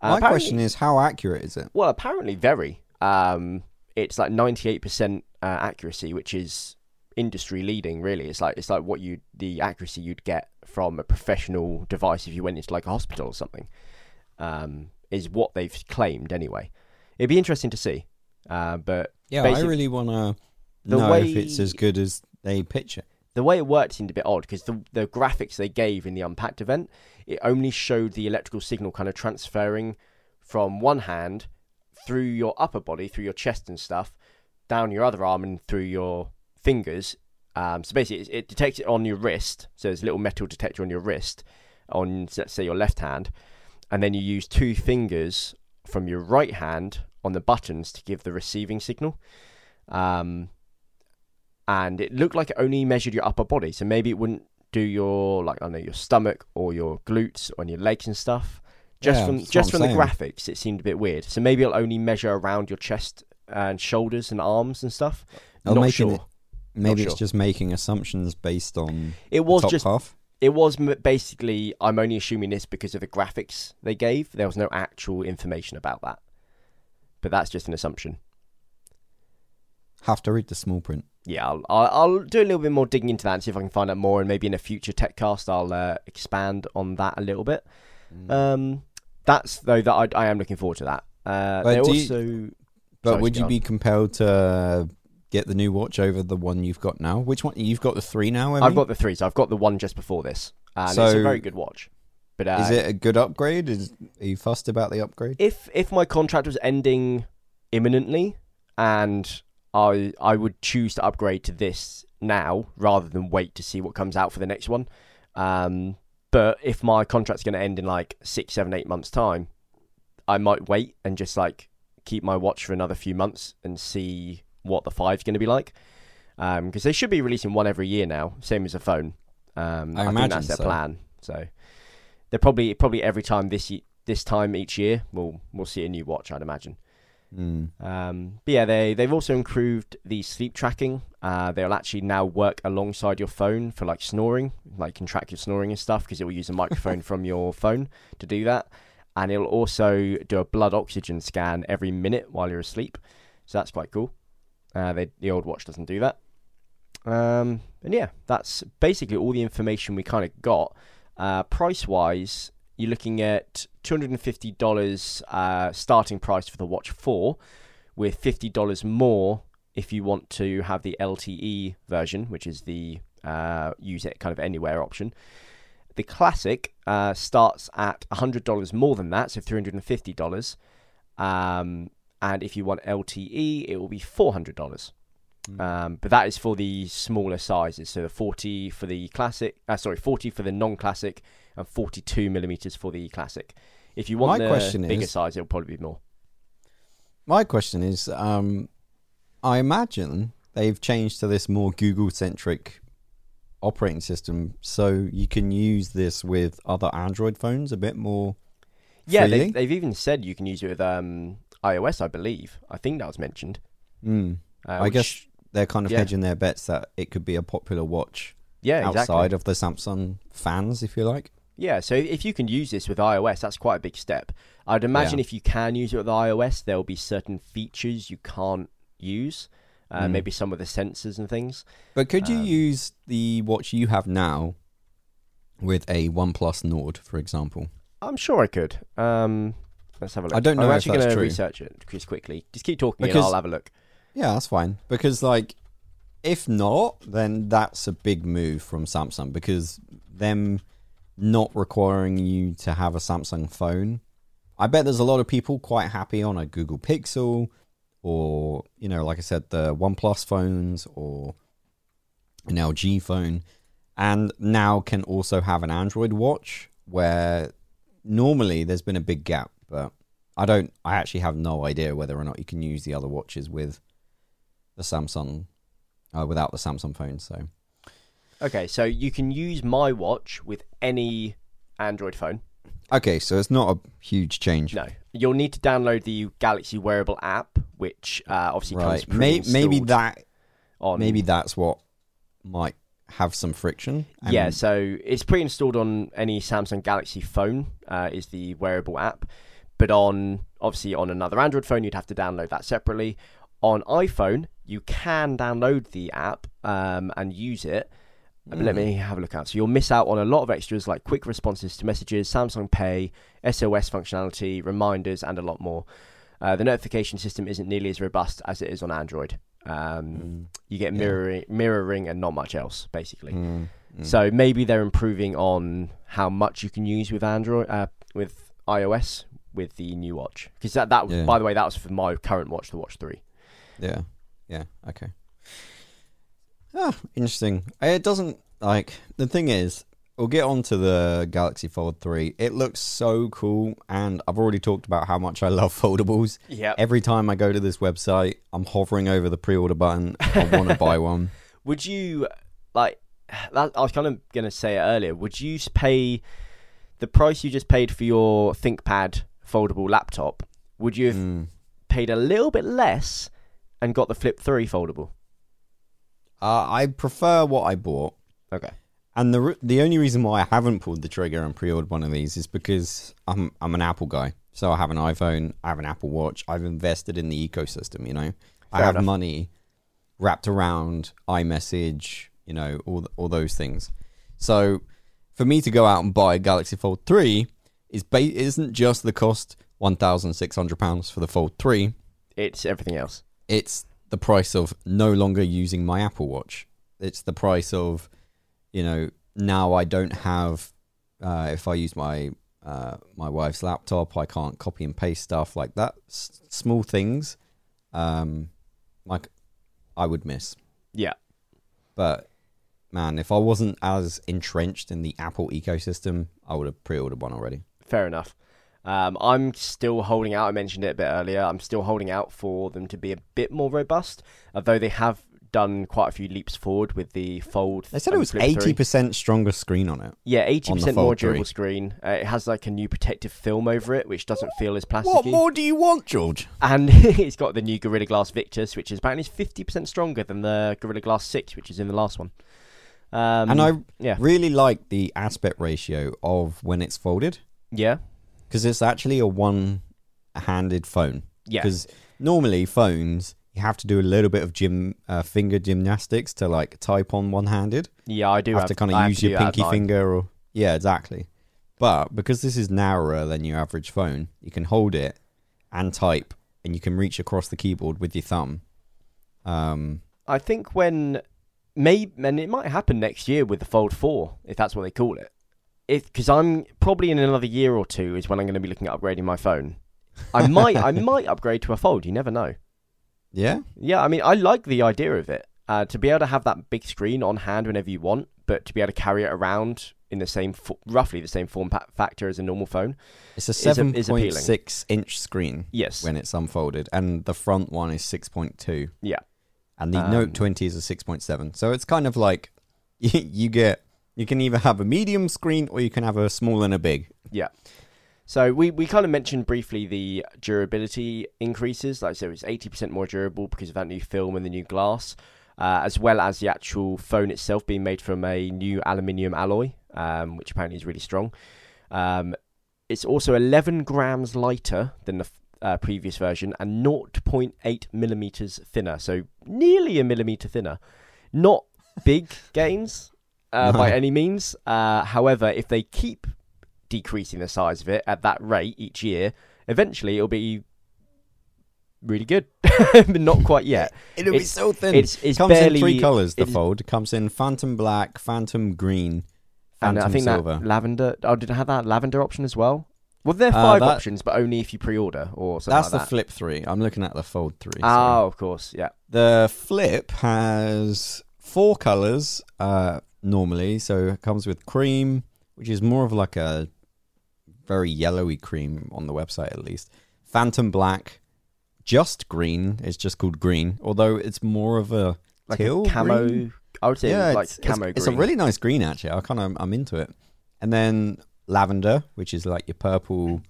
Uh, My question is, how accurate is it? Well, apparently very. Um, it's like ninety eight percent uh, accuracy, which is industry leading. Really, it's like it's like what you the accuracy you'd get from a professional device if you went into like a hospital or something. Um, is what they've claimed anyway. It'd be interesting to see. Uh, but yeah, I really want to know way, if it's as good as they picture. The way it worked seemed a bit odd because the the graphics they gave in the unpacked event it only showed the electrical signal kind of transferring from one hand through your upper body, through your chest and stuff, down your other arm and through your fingers. Um, so basically, it, it detects it on your wrist. So there's a little metal detector on your wrist, on let's say your left hand, and then you use two fingers from your right hand on the buttons to give the receiving signal. Um, and it looked like it only measured your upper body, so maybe it wouldn't do your like I don't know your stomach or your glutes on your legs and stuff. Just yeah, from just from saying. the graphics, it seemed a bit weird. So maybe it'll only measure around your chest and shoulders and arms and stuff. Not sure. It, Maybe it's just making assumptions based on it was just half. It was basically. I'm only assuming this because of the graphics they gave. There was no actual information about that, but that's just an assumption. Have to read the small print. Yeah, I'll, I'll, I'll do a little bit more digging into that and see if I can find out more, and maybe in a future tech cast I'll uh, expand on that a little bit. Mm. Um, that's though that I, I am looking forward to that. Uh, they also, you, but sorry, would you be compelled to get the new watch over the one you've got now? Which one? You've got the three now. I've got the three, so I've got the one just before this, and so, it's a very good watch. But uh, is it a good upgrade? Is are you fussed about the upgrade? If if my contract was ending imminently, and I I would choose to upgrade to this now rather than wait to see what comes out for the next one. Um, but if my contract's going to end in like six, seven, eight months' time, I might wait and just like keep my watch for another few months and see what the five's going to be like. Because um, they should be releasing one every year now, same as a phone. Um, I, I think that's their so. plan. So they're probably probably every time this this time each year we'll we'll see a new watch. I'd imagine. Mm. Um, but yeah, they they've also improved the sleep tracking. Uh, they'll actually now work alongside your phone for like snoring, like can track your snoring and stuff because it will use a <laughs> microphone from your phone to do that, and it'll also do a blood oxygen scan every minute while you're asleep. So that's quite cool. Uh, they, the old watch doesn't do that. Um, and yeah, that's basically all the information we kind of got. Uh, price wise, you're looking at $250 uh, starting price for the Watch 4, with $50 more if you want to have the LTE version, which is the uh, use it kind of anywhere option. The Classic uh, starts at $100 more than that, so $350. Um, and if you want LTE, it will be $400. Mm. Um, but that is for the smaller sizes, so the 40 for the classic, uh, sorry, 40 for the non-classic, and 42 millimeters for the classic. If you want my the question bigger is, size, it'll probably be more. My question is, um, I imagine they've changed to this more Google-centric operating system, so you can use this with other Android phones a bit more. Yeah, they've, they've, even said you can use it with um, iOS, I believe. I think that was mentioned. Mm. Uh, I which, guess they're kind of yeah. hedging their bets that it could be a popular watch. Yeah, outside exactly. of the Samsung fans, if you like. Yeah, so if you can use this with iOS, that's quite a big step. I'd imagine yeah. if you can use it with iOS, there will be certain features you can't use. Uh, mm. Maybe some of the sensors and things. But could you um, use the watch you have now with a OnePlus Nord, for example? I'm sure I could. Um, let's have a look. I don't know. I'm actually going to research it just quickly. Just keep talking, because, and I'll have a look. Yeah, that's fine. Because like, if not, then that's a big move from Samsung because them not requiring you to have a Samsung phone. I bet there's a lot of people quite happy on a Google Pixel or, you know, like I said, the OnePlus phones or an LG phone, and now can also have an Android watch where normally there's been a big gap, but I don't, I actually have no idea whether or not you can use the other watches with the Samsung, uh, without the Samsung phone, so. Okay, so you can use my watch with any Android phone. Okay, so it's not a huge change. No, you'll need to download the Galaxy Wearable app, which uh, obviously right. comes May- maybe that on maybe that's what might have some friction. yeah, so it's pre-installed on any Samsung Galaxy phone. Uh, is the wearable app, but on obviously on another Android phone, you'd have to download that separately. On iPhone, you can download the app um, and use it Mm. Let me have a look out. So you'll miss out on a lot of extras like quick responses to messages, Samsung Pay, SOS functionality, reminders, and a lot more. Uh, the notification system isn't nearly as robust as it is on Android. Um, mm. You get mirroring, yeah. mirroring, and not much else, basically. Mm. Mm. So maybe they're improving on how much you can use with Android, uh, with iOS, with the new watch. Because that, that, yeah. by the way, that was for my current watch, the Watch Three. Yeah. Yeah. Okay. Ah, interesting. It doesn't like the thing is, we'll get on to the Galaxy Fold 3. It looks so cool, and I've already talked about how much I love <laughs> foldables. Yeah. Every time I go to this website, I'm hovering over the pre-order button. I want to <laughs> buy one. Would you like? That, I was kind of gonna say it earlier. Would you pay the price you just paid for your ThinkPad foldable laptop? Would you have mm. paid a little bit less and got the Flip 3 foldable? Uh, I prefer what I bought. Okay. And the the only reason why I haven't pulled the trigger and pre-ordered one of these is because I'm I'm an Apple guy. So I have an iPhone, I have an Apple Watch. I've invested in the ecosystem. You know, Fair I have enough. money wrapped around iMessage. You know, all all those things. So for me to go out and buy a Galaxy Fold three is ba- isn't just the cost one thousand six hundred pounds for the Fold three. It's everything else. It's the price of no longer using my Apple Watch. It's the price of you know, now I don't have. Uh, if I use my uh, my wife's laptop, I can't copy and paste stuff like that. S- small things, um, like I would miss. Yeah, but man, if I wasn't as entrenched in the Apple ecosystem, I would have pre-ordered one already. Fair enough. Um, I'm still holding out. I mentioned it a bit earlier. I'm still holding out for them to be a bit more robust, although they have done quite a few leaps forward with the Fold. They said it was eighty percent stronger screen on it. Yeah, eighty percent more durable 3. screen. Uh, it has like a new protective film over it, which doesn't feel as plasticky. What more do you want, George? And <laughs> it's got the new Gorilla Glass Victus, which is apparently fifty percent stronger than the Gorilla Glass Six, which is in the last one. Um, and I yeah. really like the aspect ratio of when it's folded. Yeah, because it's actually a one-handed phone. Yeah, because normally phones you have to do a little bit of gym uh, finger gymnastics to like type on one handed. Yeah, I do have, have to kind of use your pinky finger or yeah, exactly. But because this is narrower than your average phone, you can hold it and type, and you can reach across the keyboard with your thumb. Um, I think when maybe and it might happen next year with the Fold Four, if that's what they call it. If Because I'm probably in another year or two is when I'm going to be looking at upgrading my phone. I might I <laughs> might upgrade to a Fold. You never know. Yeah, yeah. I mean, I like the idea of it. Uh, to be able to have that big screen on hand whenever you want, but to be able to carry it around in the same, fo- roughly the same form factor as a normal phone. It's a seven point six inch screen. Yes, when it's unfolded, and the front one is six point two. Yeah, and the um, Note twenty is a six point seven. So it's kind of like <laughs> you get you can either have a medium screen or you can have a small and a big. Yeah. So we, we kind of mentioned briefly the durability increases. Like I said, it's 80% more durable because of that new film and the new glass, uh, as well as the actual phone itself being made from a new aluminium alloy, um, which apparently is really strong. Um, it's also 11 grams lighter than the uh, previous version and 0.8 millimeters thinner, so nearly a millimeter thinner. Not big <laughs> gains uh, no. by any means. Uh, however, if they keep decreasing the size of it at that rate each year, eventually it'll be really good, <laughs> but not quite yet. <laughs> It'll it's, be so thin. It's, it's comes barely, in three colors. The fold it comes in phantom black, phantom green, phantom and I think silver. That lavender. Oh, did I have that lavender option as well? Well, there are uh, five uh, that, options, but only if you pre-order or something. That's like the Flip three. I'm looking at the Fold three. Oh, of course, yeah. The Flip has four colors uh, normally, so it comes with cream, which is more of like a very yellowy cream on the website at least. Phantom Black, just green. It's just called green, although it's more of a like teal a camo. Green. I would say yeah, like it's, camo. It's, it's, a really nice green actually. I kind of I'm into it. And then lavender, which is like your purple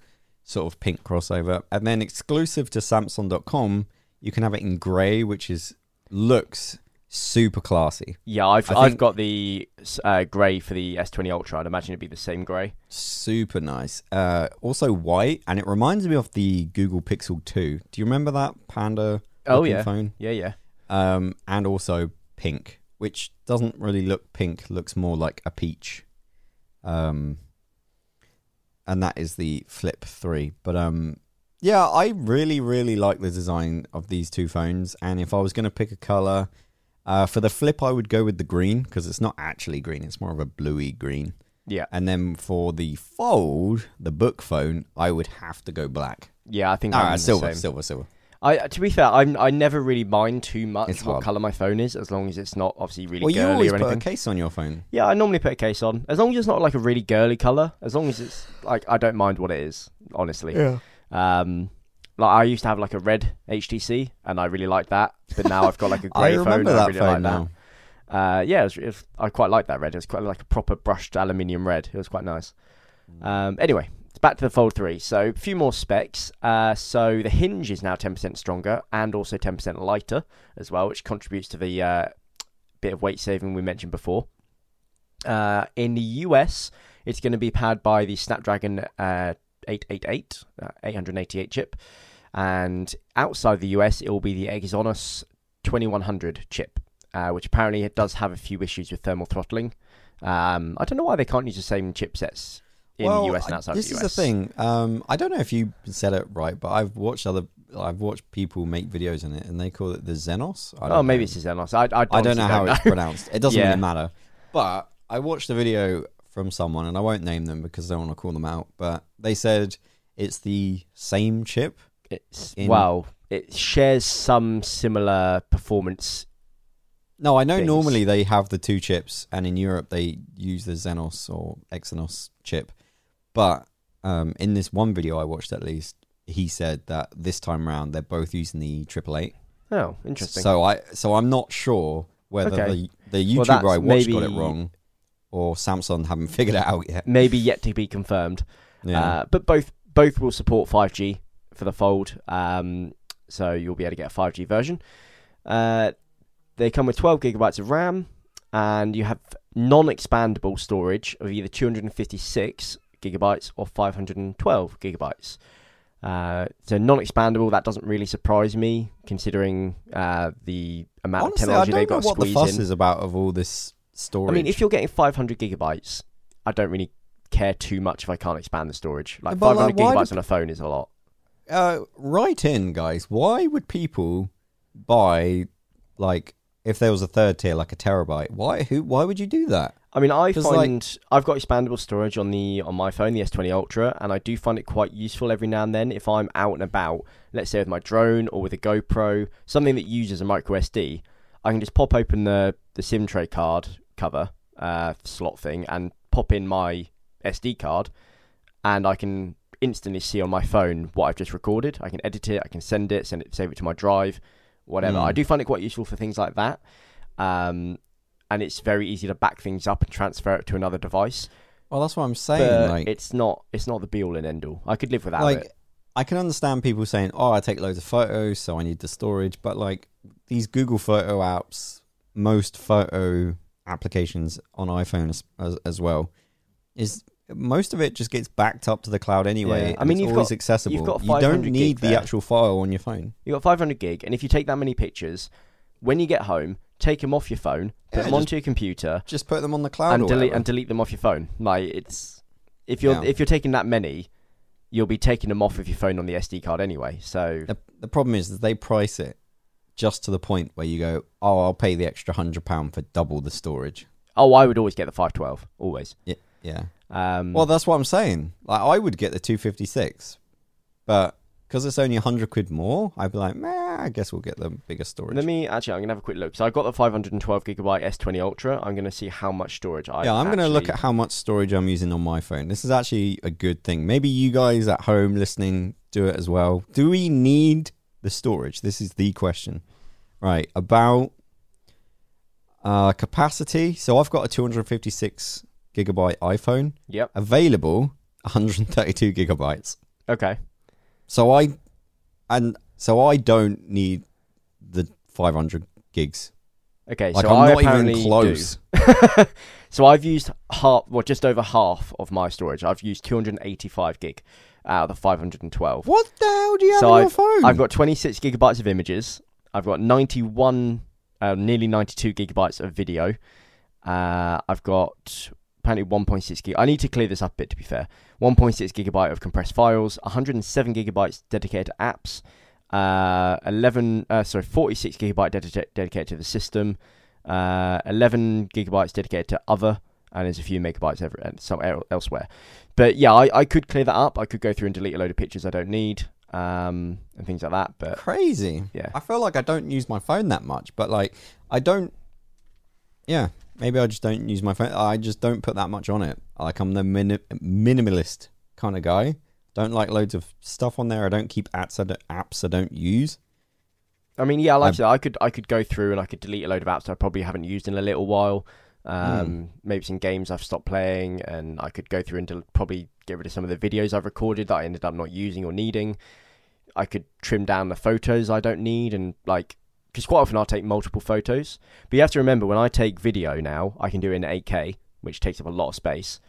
sort of pink crossover, and then exclusive to Samsung.com, you can have it in grey, which is looks super classy. Yeah, I've I have got the uh, grey for the S20 Ultra. I'd imagine it'd be the same grey. Super nice. Uh, also white, and it reminds me of the Google Pixel 2. Do you remember that Panda? Oh yeah, phone. Yeah, yeah. Um, and also pink, which doesn't really look pink. Looks more like a peach. Um, and that is the Flip Three. But um, yeah, I really, really like the design of these two phones. And if I was going to pick a color, uh, for the flip, I would go with the green because it's not actually green; it's more of a bluey green. Yeah. And then for the fold, the book phone, I would have to go black. Yeah, I think. Ah, silver, silver, silver. I, to be fair, I'm, I never really mind too much it's what hard. color my phone is, as long as it's not obviously really well, girly you always or anything. put a case on your phone. Yeah, I normally put a case on, as long as it's not like a really girly color. As long as it's like I don't mind what it is, honestly. Yeah. Um, like I used to have like a red HTC, and I really liked that. But now I've got like a <laughs> grey phone. and I really phone like now. That. Uh, yeah, it was, it was, I quite like that red. It was quite like a proper brushed aluminium red. It was quite nice. Mm. Um, anyway, back to the Fold 3. So a few more specs. Uh, so the hinge is now 10% stronger and also 10% lighter as well, which contributes to the uh, bit of weight saving we mentioned before. Uh, in the US, it's going to be powered by the Snapdragon uh, 888, uh, 888 chip. And outside the US, it will be the Exynos 2100 chip, uh, which apparently it does have a few issues with thermal throttling. Um, I don't know why they can't use the same chipsets in well, the US and outside this the US. This is the thing. Um, I don't know if you said it right, but I've watched other. I've watched people make videos in it, and they call it the Xenos. oh, maybe know. it's the Xenos. I, I, I don't know how know. it's <laughs> pronounced. It doesn't yeah. really matter. But I watched a video from someone, and I won't name them because I don't want to call them out. But they said it's the same chip. It's in... well, it shares some similar performance. No, I know things. normally they have the two chips, and in Europe they use the Xenos or Exynos chip. But um, in this one video I watched, at least, he said that this time around they're both using the triple eight. Oh, interesting. So I, so I'm not sure whether okay. the the YouTuber well, I watched maybe... got it wrong, or Samsung haven't <laughs> figured it out yet. Maybe yet to be confirmed. Yeah. Uh, but both both will support 5G for the Fold, um, so you'll be able to get a 5G version. Uh, they come with 12 gigabytes of RAM, and you have non-expandable storage of either 256 gigabytes or 512 gigabytes. Uh, so non-expandable, that doesn't really surprise me, considering uh, the amount Honestly, of technology they've got to squeeze in. what the fuss in. is about of all this storage. I mean, if you're getting 500 gigabytes, I don't really care too much if I can't expand the storage. Like but 500 like, gigabytes on a phone is a lot. Uh, write in, guys. Why would people buy like if there was a third tier, like a terabyte? Why? Who? Why would you do that? I mean, I find like... I've got expandable storage on the on my phone, the S20 Ultra, and I do find it quite useful every now and then if I'm out and about. Let's say with my drone or with a GoPro, something that uses a micro SD. I can just pop open the the SIM tray card cover uh, slot thing and pop in my SD card, and I can instantly see on my phone what I've just recorded. I can edit it, I can send it, send it, save it to my drive, whatever. Mm. I do find it quite useful for things like that, um, and it's very easy to back things up and transfer it to another device. Well, that's what I'm saying. like, it's not it's not the be all and end all. I could live without like, it. I can understand people saying, "Oh, I take loads of photos, so I need the storage," but like these Google Photo apps, most photo applications on iPhone as, as, as well, is most of it just gets backed up to the cloud anyway. Yeah. I mean, you've always got, accessible. You've got you don't need the actual file on your phone. You've got 500 gig, and if you take that many pictures, when you get home, take them off your phone, put yeah, them onto your computer, just put them on the cloud, and delete and delete them off your phone. Like it's if you're yeah. if you're taking that many, you'll be taking them off of your phone on the SD card anyway. So the, the problem is that they price it just to the point where you go, oh, I'll pay the extra hundred pound for double the storage. Oh, I would always get the 512, always. Yeah, yeah. Um, well, that's what I'm saying. Like, I would get the 256, but because it's only 100 quid more, I'd be like, meh, I guess we'll get the bigger storage. Let me actually, I'm gonna have a quick look. So I've got the 512 gigabyte S20 Ultra. I'm gonna see how much storage I. Yeah, I'm actually... gonna look at how much storage I'm using on my phone. This is actually a good thing. Maybe you guys at home listening do it as well. Do we need the storage? This is the question. Right, about uh, capacity. So I've got a 256 gigabyte iPhone. Yep. Available 132 gigabytes. Okay. So I and so I don't need the 500 gigs. Okay, like so I'm I not even close. <laughs> so I've used half, well, just over half of my storage. I've used 285 gig out of the 512. What the hell do you have so on I've, your phone? I've got 26 gigabytes of images. I've got 91 uh, nearly 92 gigabytes of video. Uh, I've got apparently 1.6 gig. I need to clear this up a bit to be fair. 1.6 gigabyte of compressed files, 107 gigabytes dedicated to apps, uh, 11 uh, sorry 46 gigabyte ded- dedicated to the system, uh, 11 gigabytes dedicated to other, and there's a few megabytes ever, somewhere elsewhere. But yeah, I, I could clear that up. I could go through and delete a load of pictures I don't need um, and things like that. But crazy. Yeah, I feel like I don't use my phone that much, but like I don't. Yeah, maybe I just don't use my phone. I just don't put that much on it. Like I'm the min- minimalist kind of guy. Don't like loads of stuff on there. I don't keep apps I don't, apps I don't use. I mean, yeah, like I, I said, I could I could go through and I could delete a load of apps I probably haven't used in a little while. Um, mm. Maybe some games I've stopped playing, and I could go through and del- probably get rid of some of the videos I've recorded that I ended up not using or needing. I could trim down the photos I don't need and like because quite often I'll take multiple photos. But you have to remember when I take video now, I can do it in 8K, which takes up a lot of space,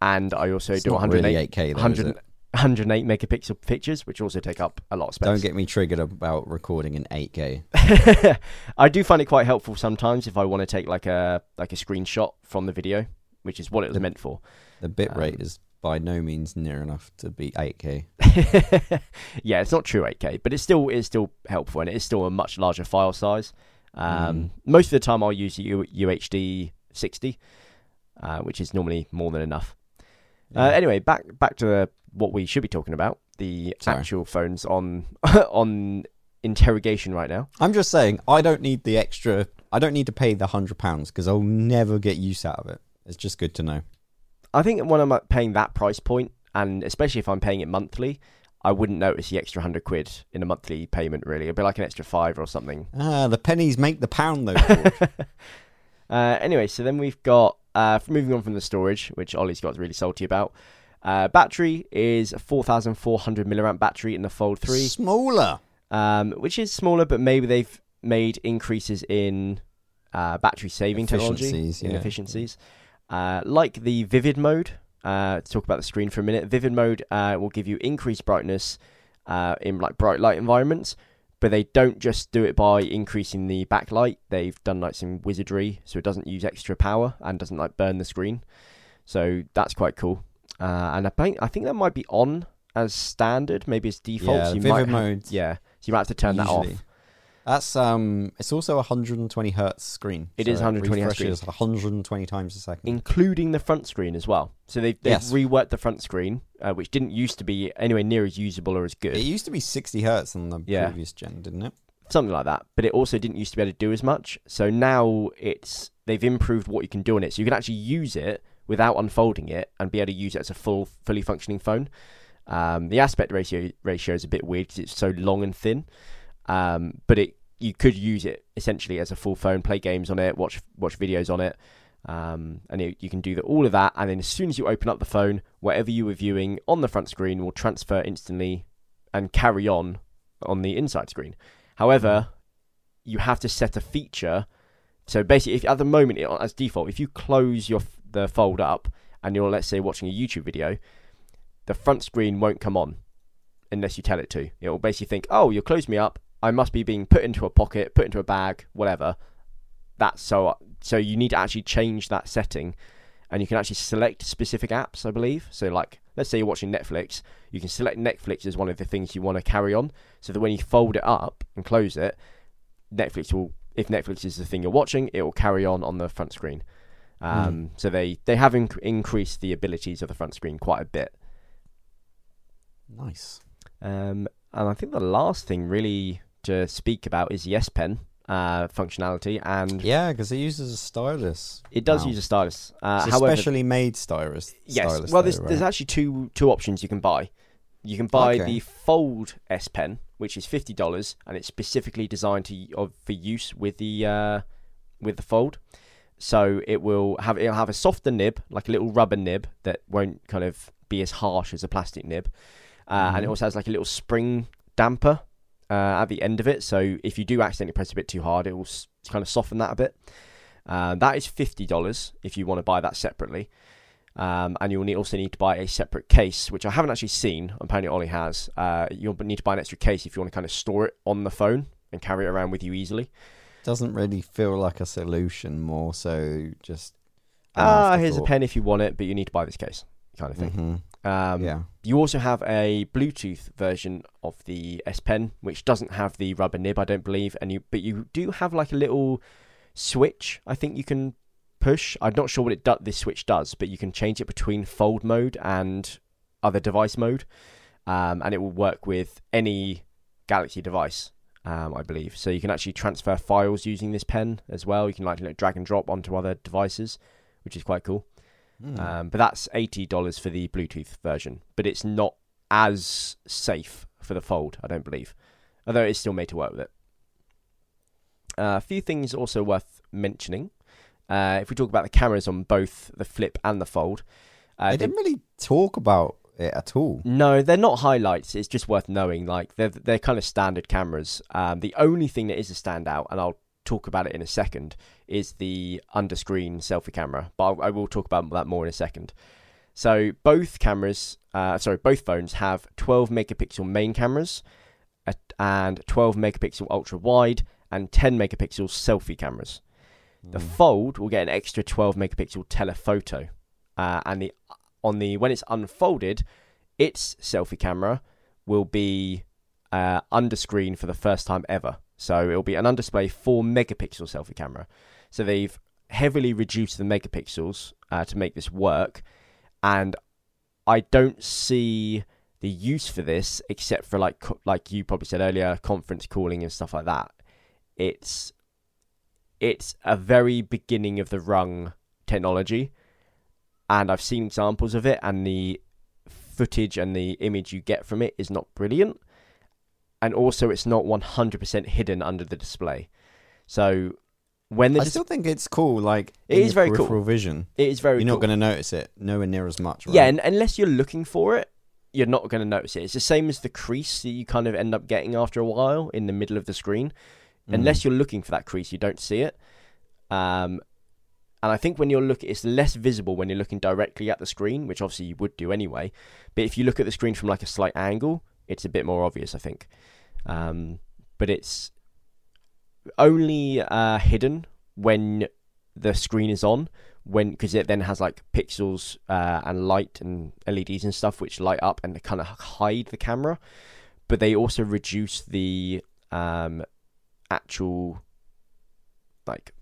and I also It's do not 108, really 8K, though, is 100 it? 108 megapixel pictures, which also take up a lot of space. Don't get me triggered about recording in 8K. <laughs> I do find it quite helpful sometimes if I want to take like a like a screenshot from the video, which is what it was The- meant for. The bit rate Um, is by no means near enough to be 8K. <laughs> yeah, it's not true 8K, but it's still it's still helpful and it is still a much larger file size. Um, Most of the time, I'll use U- UHD 60, uh, which is normally more than enough. Uh, anyway, back back to the, what we should be talking about: the Sorry. actual phones on <laughs> on interrogation right now. I'm just saying, I don't need the extra. I don't need to pay the hundred pounds because I'll never get use out of it. It's just good to know. I think when I'm paying that price point, and especially if I'm paying it monthly, I wouldn't notice the extra hundred quid in a monthly payment. Really, it'd be like an extra five or something. Ah, the pennies make the pound, though. <laughs> Uh, anyway, so then we've got uh, moving on from the storage, which Ollie's got really salty about. Uh, battery is a 4,400 milliamp battery in the Fold 3, Smaller. um, which is smaller, but maybe they've made increases in uh, battery saving technology, Efficiencies, yeah. efficiencies. Uh, like the Vivid mode, uh, to talk about the screen for a minute, Vivid mode uh, will give you increased brightness uh, in like bright light environments, but they don't just do it by increasing the backlight. They've done like some wizardry, so it doesn't use extra power and doesn't like burn the screen. So that's quite cool. Uh, and I think I think that might be on as standard, maybe as default. Yeah, so you vivid might mode. yeah, so you might have to turn that usually. off. That's um. It's also a 120 hertz screen. It so is 120 hertz refreshes 120 times a second. including the front screen as well. So they've, they've Yes. reworked the front screen, uh, which didn't used to be anywhere near as usable or as good, It used to be 60 hertz on the Yeah. previous gen, didn't it? something like that. But it also didn't used to be able to do as much. So now it's they've improved what you can do on it. So you can actually use it without unfolding it and be able to use it as a full, fully functioning phone. Um, the aspect ratio ratio is a bit weird because it's so long and thin, um, but it you could use it essentially as a full phone, play games on it, watch watch videos on it, um, and you, you can do the, all of that. And then as soon as you open up the phone, whatever you were viewing on the front screen will transfer instantly and carry on on the inside screen. However, you have to set a feature. So basically, if at the moment, it- as default, if you close your the fold up and you're let's say watching a YouTube video, the front screen won't come on unless you tell it to. It will basically think, "Oh, you closed me up. I must be being put into a pocket, put into a bag, whatever." That's so. So you need to actually change that setting, and you can actually select specific apps, I believe. So like, let's say you're watching Netflix, you can select Netflix as one of the things you want to carry on, so that when you fold it up and close it, Netflix will. If Netflix is the thing you're watching, it will carry on on the front screen. Um, So they they have inc- increased the abilities of the front screen quite a bit. Nice. Um, and I think the last thing really to speak about is the S Pen uh, functionality, and Yeah, because it uses a stylus. it does Wow. use a stylus. Uh, It's a however, specially made stylus. yes, stylus well, though, there's, right? there's actually two two options you can buy. You can buy Okay. the Fold S Pen, which is fifty dollars, and it's specifically designed to of, for use with the uh, with the Fold. So it will have it'll have a softer nib, like a little rubber nib that won't kind of be as harsh as a plastic nib, uh, and it Mhm. also has like a little spring damper uh, at the end of it. So if you do accidentally press a bit too hard, it will s- kind of soften that a bit. Uh, that is fifty dollars if you want to buy that separately. Um, and you'll need, also need to buy a separate case, which I haven't actually seen. Apparently, Ollie has. Uh, you'll need to buy an extra case if you want to kind of store it on the phone and carry it around with you easily. Doesn't really feel like a solution, more so just. an Ah, here's a afterthought. pen if you want it, but you need to buy this case, kind of thing. Mhm. Um, yeah. You also have a Bluetooth version of the S Pen, which doesn't have the rubber nib, I don't believe, and you but you do have like a little switch. I think you can push. I'm not sure what it do- this switch does, but you can change it between fold mode and other device mode, um, and it will work with any Galaxy device. Um, I believe so. You can actually transfer files using this pen as well. You can like you know, drag and drop onto other devices, which is quite cool. Mm. Um, but that's eighty dollars for the Bluetooth version. But it's not as safe for the Fold, I don't believe. Although it's still made to work with it. Uh, a few things also worth mentioning. Uh, if we talk about the cameras on both the Flip and the Fold, uh, they- didn't really talk about it at all. No, they're not highlights. It's just worth knowing. Like they're they're kind of standard cameras. Um, the only thing that is a standout, and I'll talk about it in a second, is the underscreen selfie camera. But I, I will talk about that more in a second. So both cameras, uh, sorry, both phones have 12 megapixel main cameras and 12 megapixel ultra wide and 10 megapixel selfie cameras. Mm. The hmm. Fold will get an extra 12 megapixel telephoto, uh, and the on the when it's unfolded, its selfie camera will be uh, under screen for the first time ever. So it'll be an undisplay 4 megapixel selfie camera. So they've heavily reduced the megapixels uh, to make this work, and I don't see the use for this except for like like you probably said earlier, conference calling and stuff like that. It's it's a very beginning of the rung technology and I've seen examples of it, and the footage and the image you get from it is not brilliant, and also it's not 100% hidden under the display. So when the I dis- still think it's cool. Like it is very cool. Vision, it is very. You're cool. not going to notice it nowhere near as much. Right? Yeah, and unless you're looking for it, you're not going to notice it. It's the same as the crease that you kind of end up getting after a while in the middle of the screen. Mm. Unless you're looking for that crease, you don't see it. Um, and I think when you're looking, it's less visible when you're looking directly at the screen, which obviously you would do anyway. But if you look at the screen from like a slight angle, it's a bit more obvious, I think. Um, but it's only uh, hidden when the screen is on, when because it then has like pixels uh, and light and LEDs and stuff which light up and kind of hide the camera. But they also reduce the um, actual like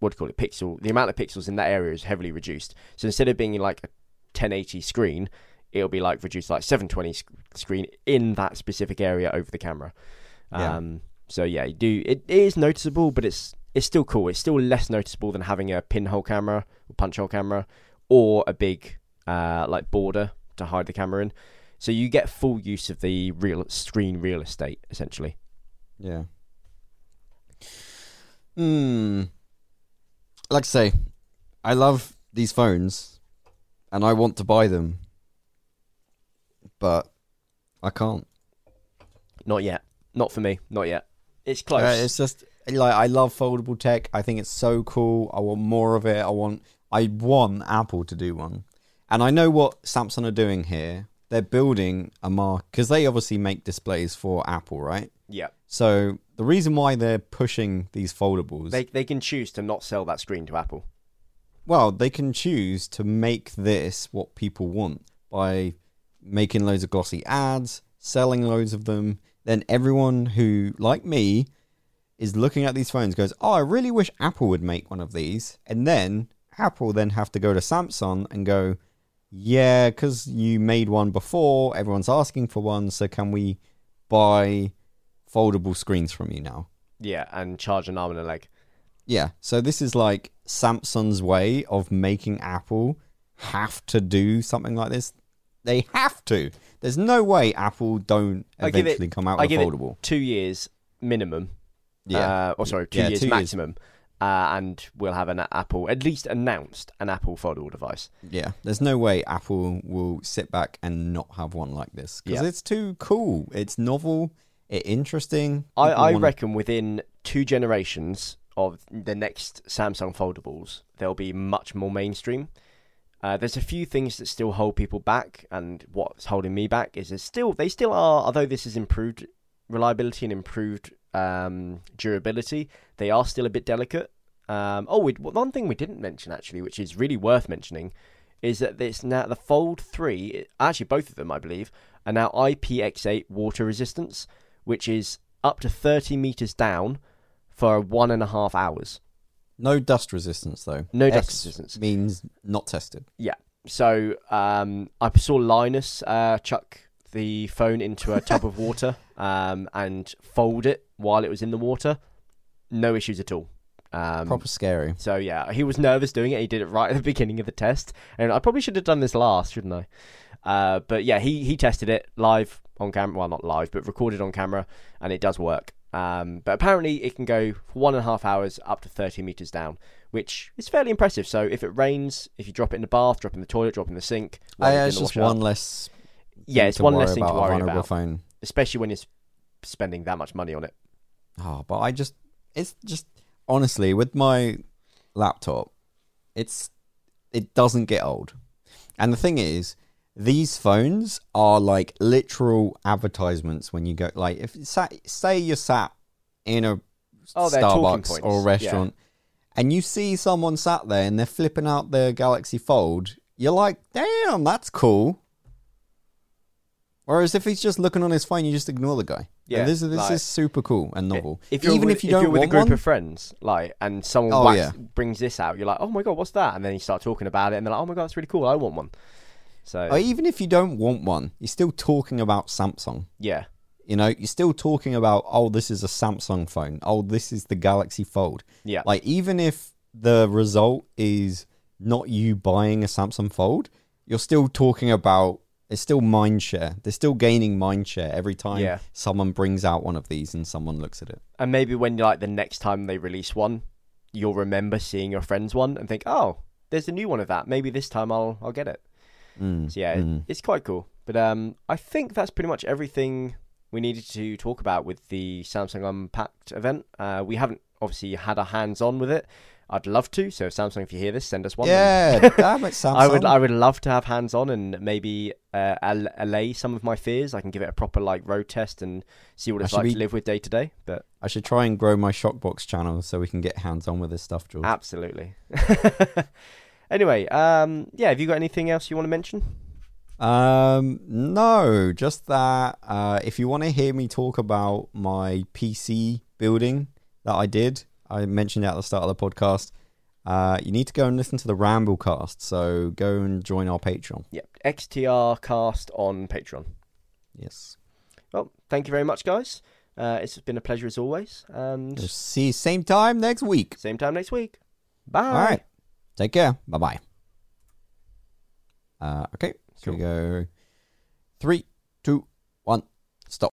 what do you call it pixel the amount of pixels in that area is heavily reduced. So instead of being like a 1080 screen it'll be like reduced like 720 sc- screen in that specific area over the camera. Yeah. um so yeah you do it, it is noticeable but it's it's still cool. It's still less noticeable than having a pinhole camera or punch hole camera or a big uh like border to hide the camera in. So you get full use of the real screen real estate essentially. Yeah. Hmm like I say, I love these phones, and I want to buy them, but I can't. Not yet. Not for me. Not yet. It's close. Uh, it's just like I love foldable tech. I think it's so cool. I want more of it. I want. I want Apple to do one, and I know what Samsung are doing here. They're building a mark because they obviously make displays for Apple, right? Yeah. So the reason why they're pushing these foldables, they they can choose to not sell that screen to Apple. Well, they can choose to make this what people want by making loads of glossy ads, selling loads of them. Then everyone who, like me, is looking at these phones goes, "Oh, I really wish Apple would make one of these." And then Apple then have to go to Samsung and go, "Yeah, because you made one before, everyone's asking for one, so can we buy foldable screens from you now. Yeah, and charge an arm and a leg. Yeah, so this is like Samsung's way of making Apple have to do something like this. They have to. There's no way Apple don't eventually it, come out with foldable. two years minimum. Yeah. Uh, or sorry, two yeah, years two maximum. Years. Uh, and we'll have an Apple, at least announced, an Apple foldable device. Yeah, there's no way Apple will sit back and not have one like this because yeah. it's too cool. It's novel it interesting. I, I wanna... reckon within two generations of the next Samsung foldables, they'll be much more mainstream. Uh, there's a few things that still hold people back, and what's holding me back is there's still they still are. Although this has improved reliability and improved um, durability, they are still a bit delicate. Um, oh, we, one thing we didn't mention actually, which is really worth mentioning, is that it's now the Fold Three. Actually, both of them, I believe, are now IPX8 water resistance which is up to 30 meters down for one and a half hours. No dust resistance, though. No X dust resistance. Means not tested. Yeah. So um, I saw Linus uh, chuck the phone into a tub of water <laughs> um, and fold it while it was in the water. No issues at all. Um, Proper scary. So yeah, he was nervous doing it. He did it right at the <laughs> beginning of the test, and I probably should have done this last, shouldn't I? Uh, but yeah, he he tested it live on camera. Well, not live, but recorded on camera, and it does work. Um, but apparently, it can go for one and a half hours up to 30 meters down, which is fairly impressive. So if it rains, if you drop it in the bath, drop it in the toilet, drop it in the sink, oh, yeah, it's just one up. less. Yeah, it's one less thing to worry about. Phone. Especially when you're spending that much money on it. Oh, but I just, it's just honestly with my laptop, it's it doesn't get old. And the thing is, these phones are like literal advertisements when you go like if sat, say you're sat in a oh, Starbucks or a restaurant yeah. and you see someone sat there and they're flipping out their Galaxy Fold, you're like, "Damn, that's cool." Whereas if he's just looking on his phone, you just ignore the guy. Yeah, this, this like, is super cool and novel. If you're even with, if you don't if you're with a group one, of friends, like, and someone oh, yeah. brings this out, you're like, "Oh my god, what's that?" And then you start talking about it, and they're like, "Oh my god, that's really cool. I want one." So or even if you don't want one, you're still talking about Samsung. Yeah. You know, you're still talking about, oh, this is a Samsung phone. Oh, this is the Galaxy Fold. Yeah. Like, even if the result is not you buying a Samsung Fold, you're still talking about, it's still mind share. They're still gaining mind share every time yeah. someone brings out one of these and someone looks at it. And maybe when, like, the next time they release one, you'll remember seeing your friend's one and think, oh, there's a new one of that. Maybe this time I'll I'll get it. Mm, so yeah, mm. it's quite cool. But um, I think that's pretty much everything we needed to talk about with the Samsung Unpacked event. Uh, we haven't obviously had our hands on with it. I'd love to. So Samsung, if you hear this, send us one. Yeah, <laughs> damn it, Samsung. I would, I would love to have hands on and maybe uh, allay some of my fears. I can give it a proper like road test and see what it's like be, to live with day to day. But I should try and grow my Shockbox channel so we can get hands on with this stuff, George. Absolutely. <laughs> Anyway, um, yeah, have you got anything else you want to mention? Um, no, just that uh, if you want to hear me talk about my PC building that I did, I mentioned it at the start of the podcast. Uh, you need to go and listen to the Ramblecast. So go and join our Patreon. Yep, XTR Cast on Patreon. Yes. Well, thank you very much, guys. Uh, it's been a pleasure as always. And we'll see you same time next week. Same time next week. Bye. All right. Take care. Bye bye. Uh, okay. So we go three, two, one.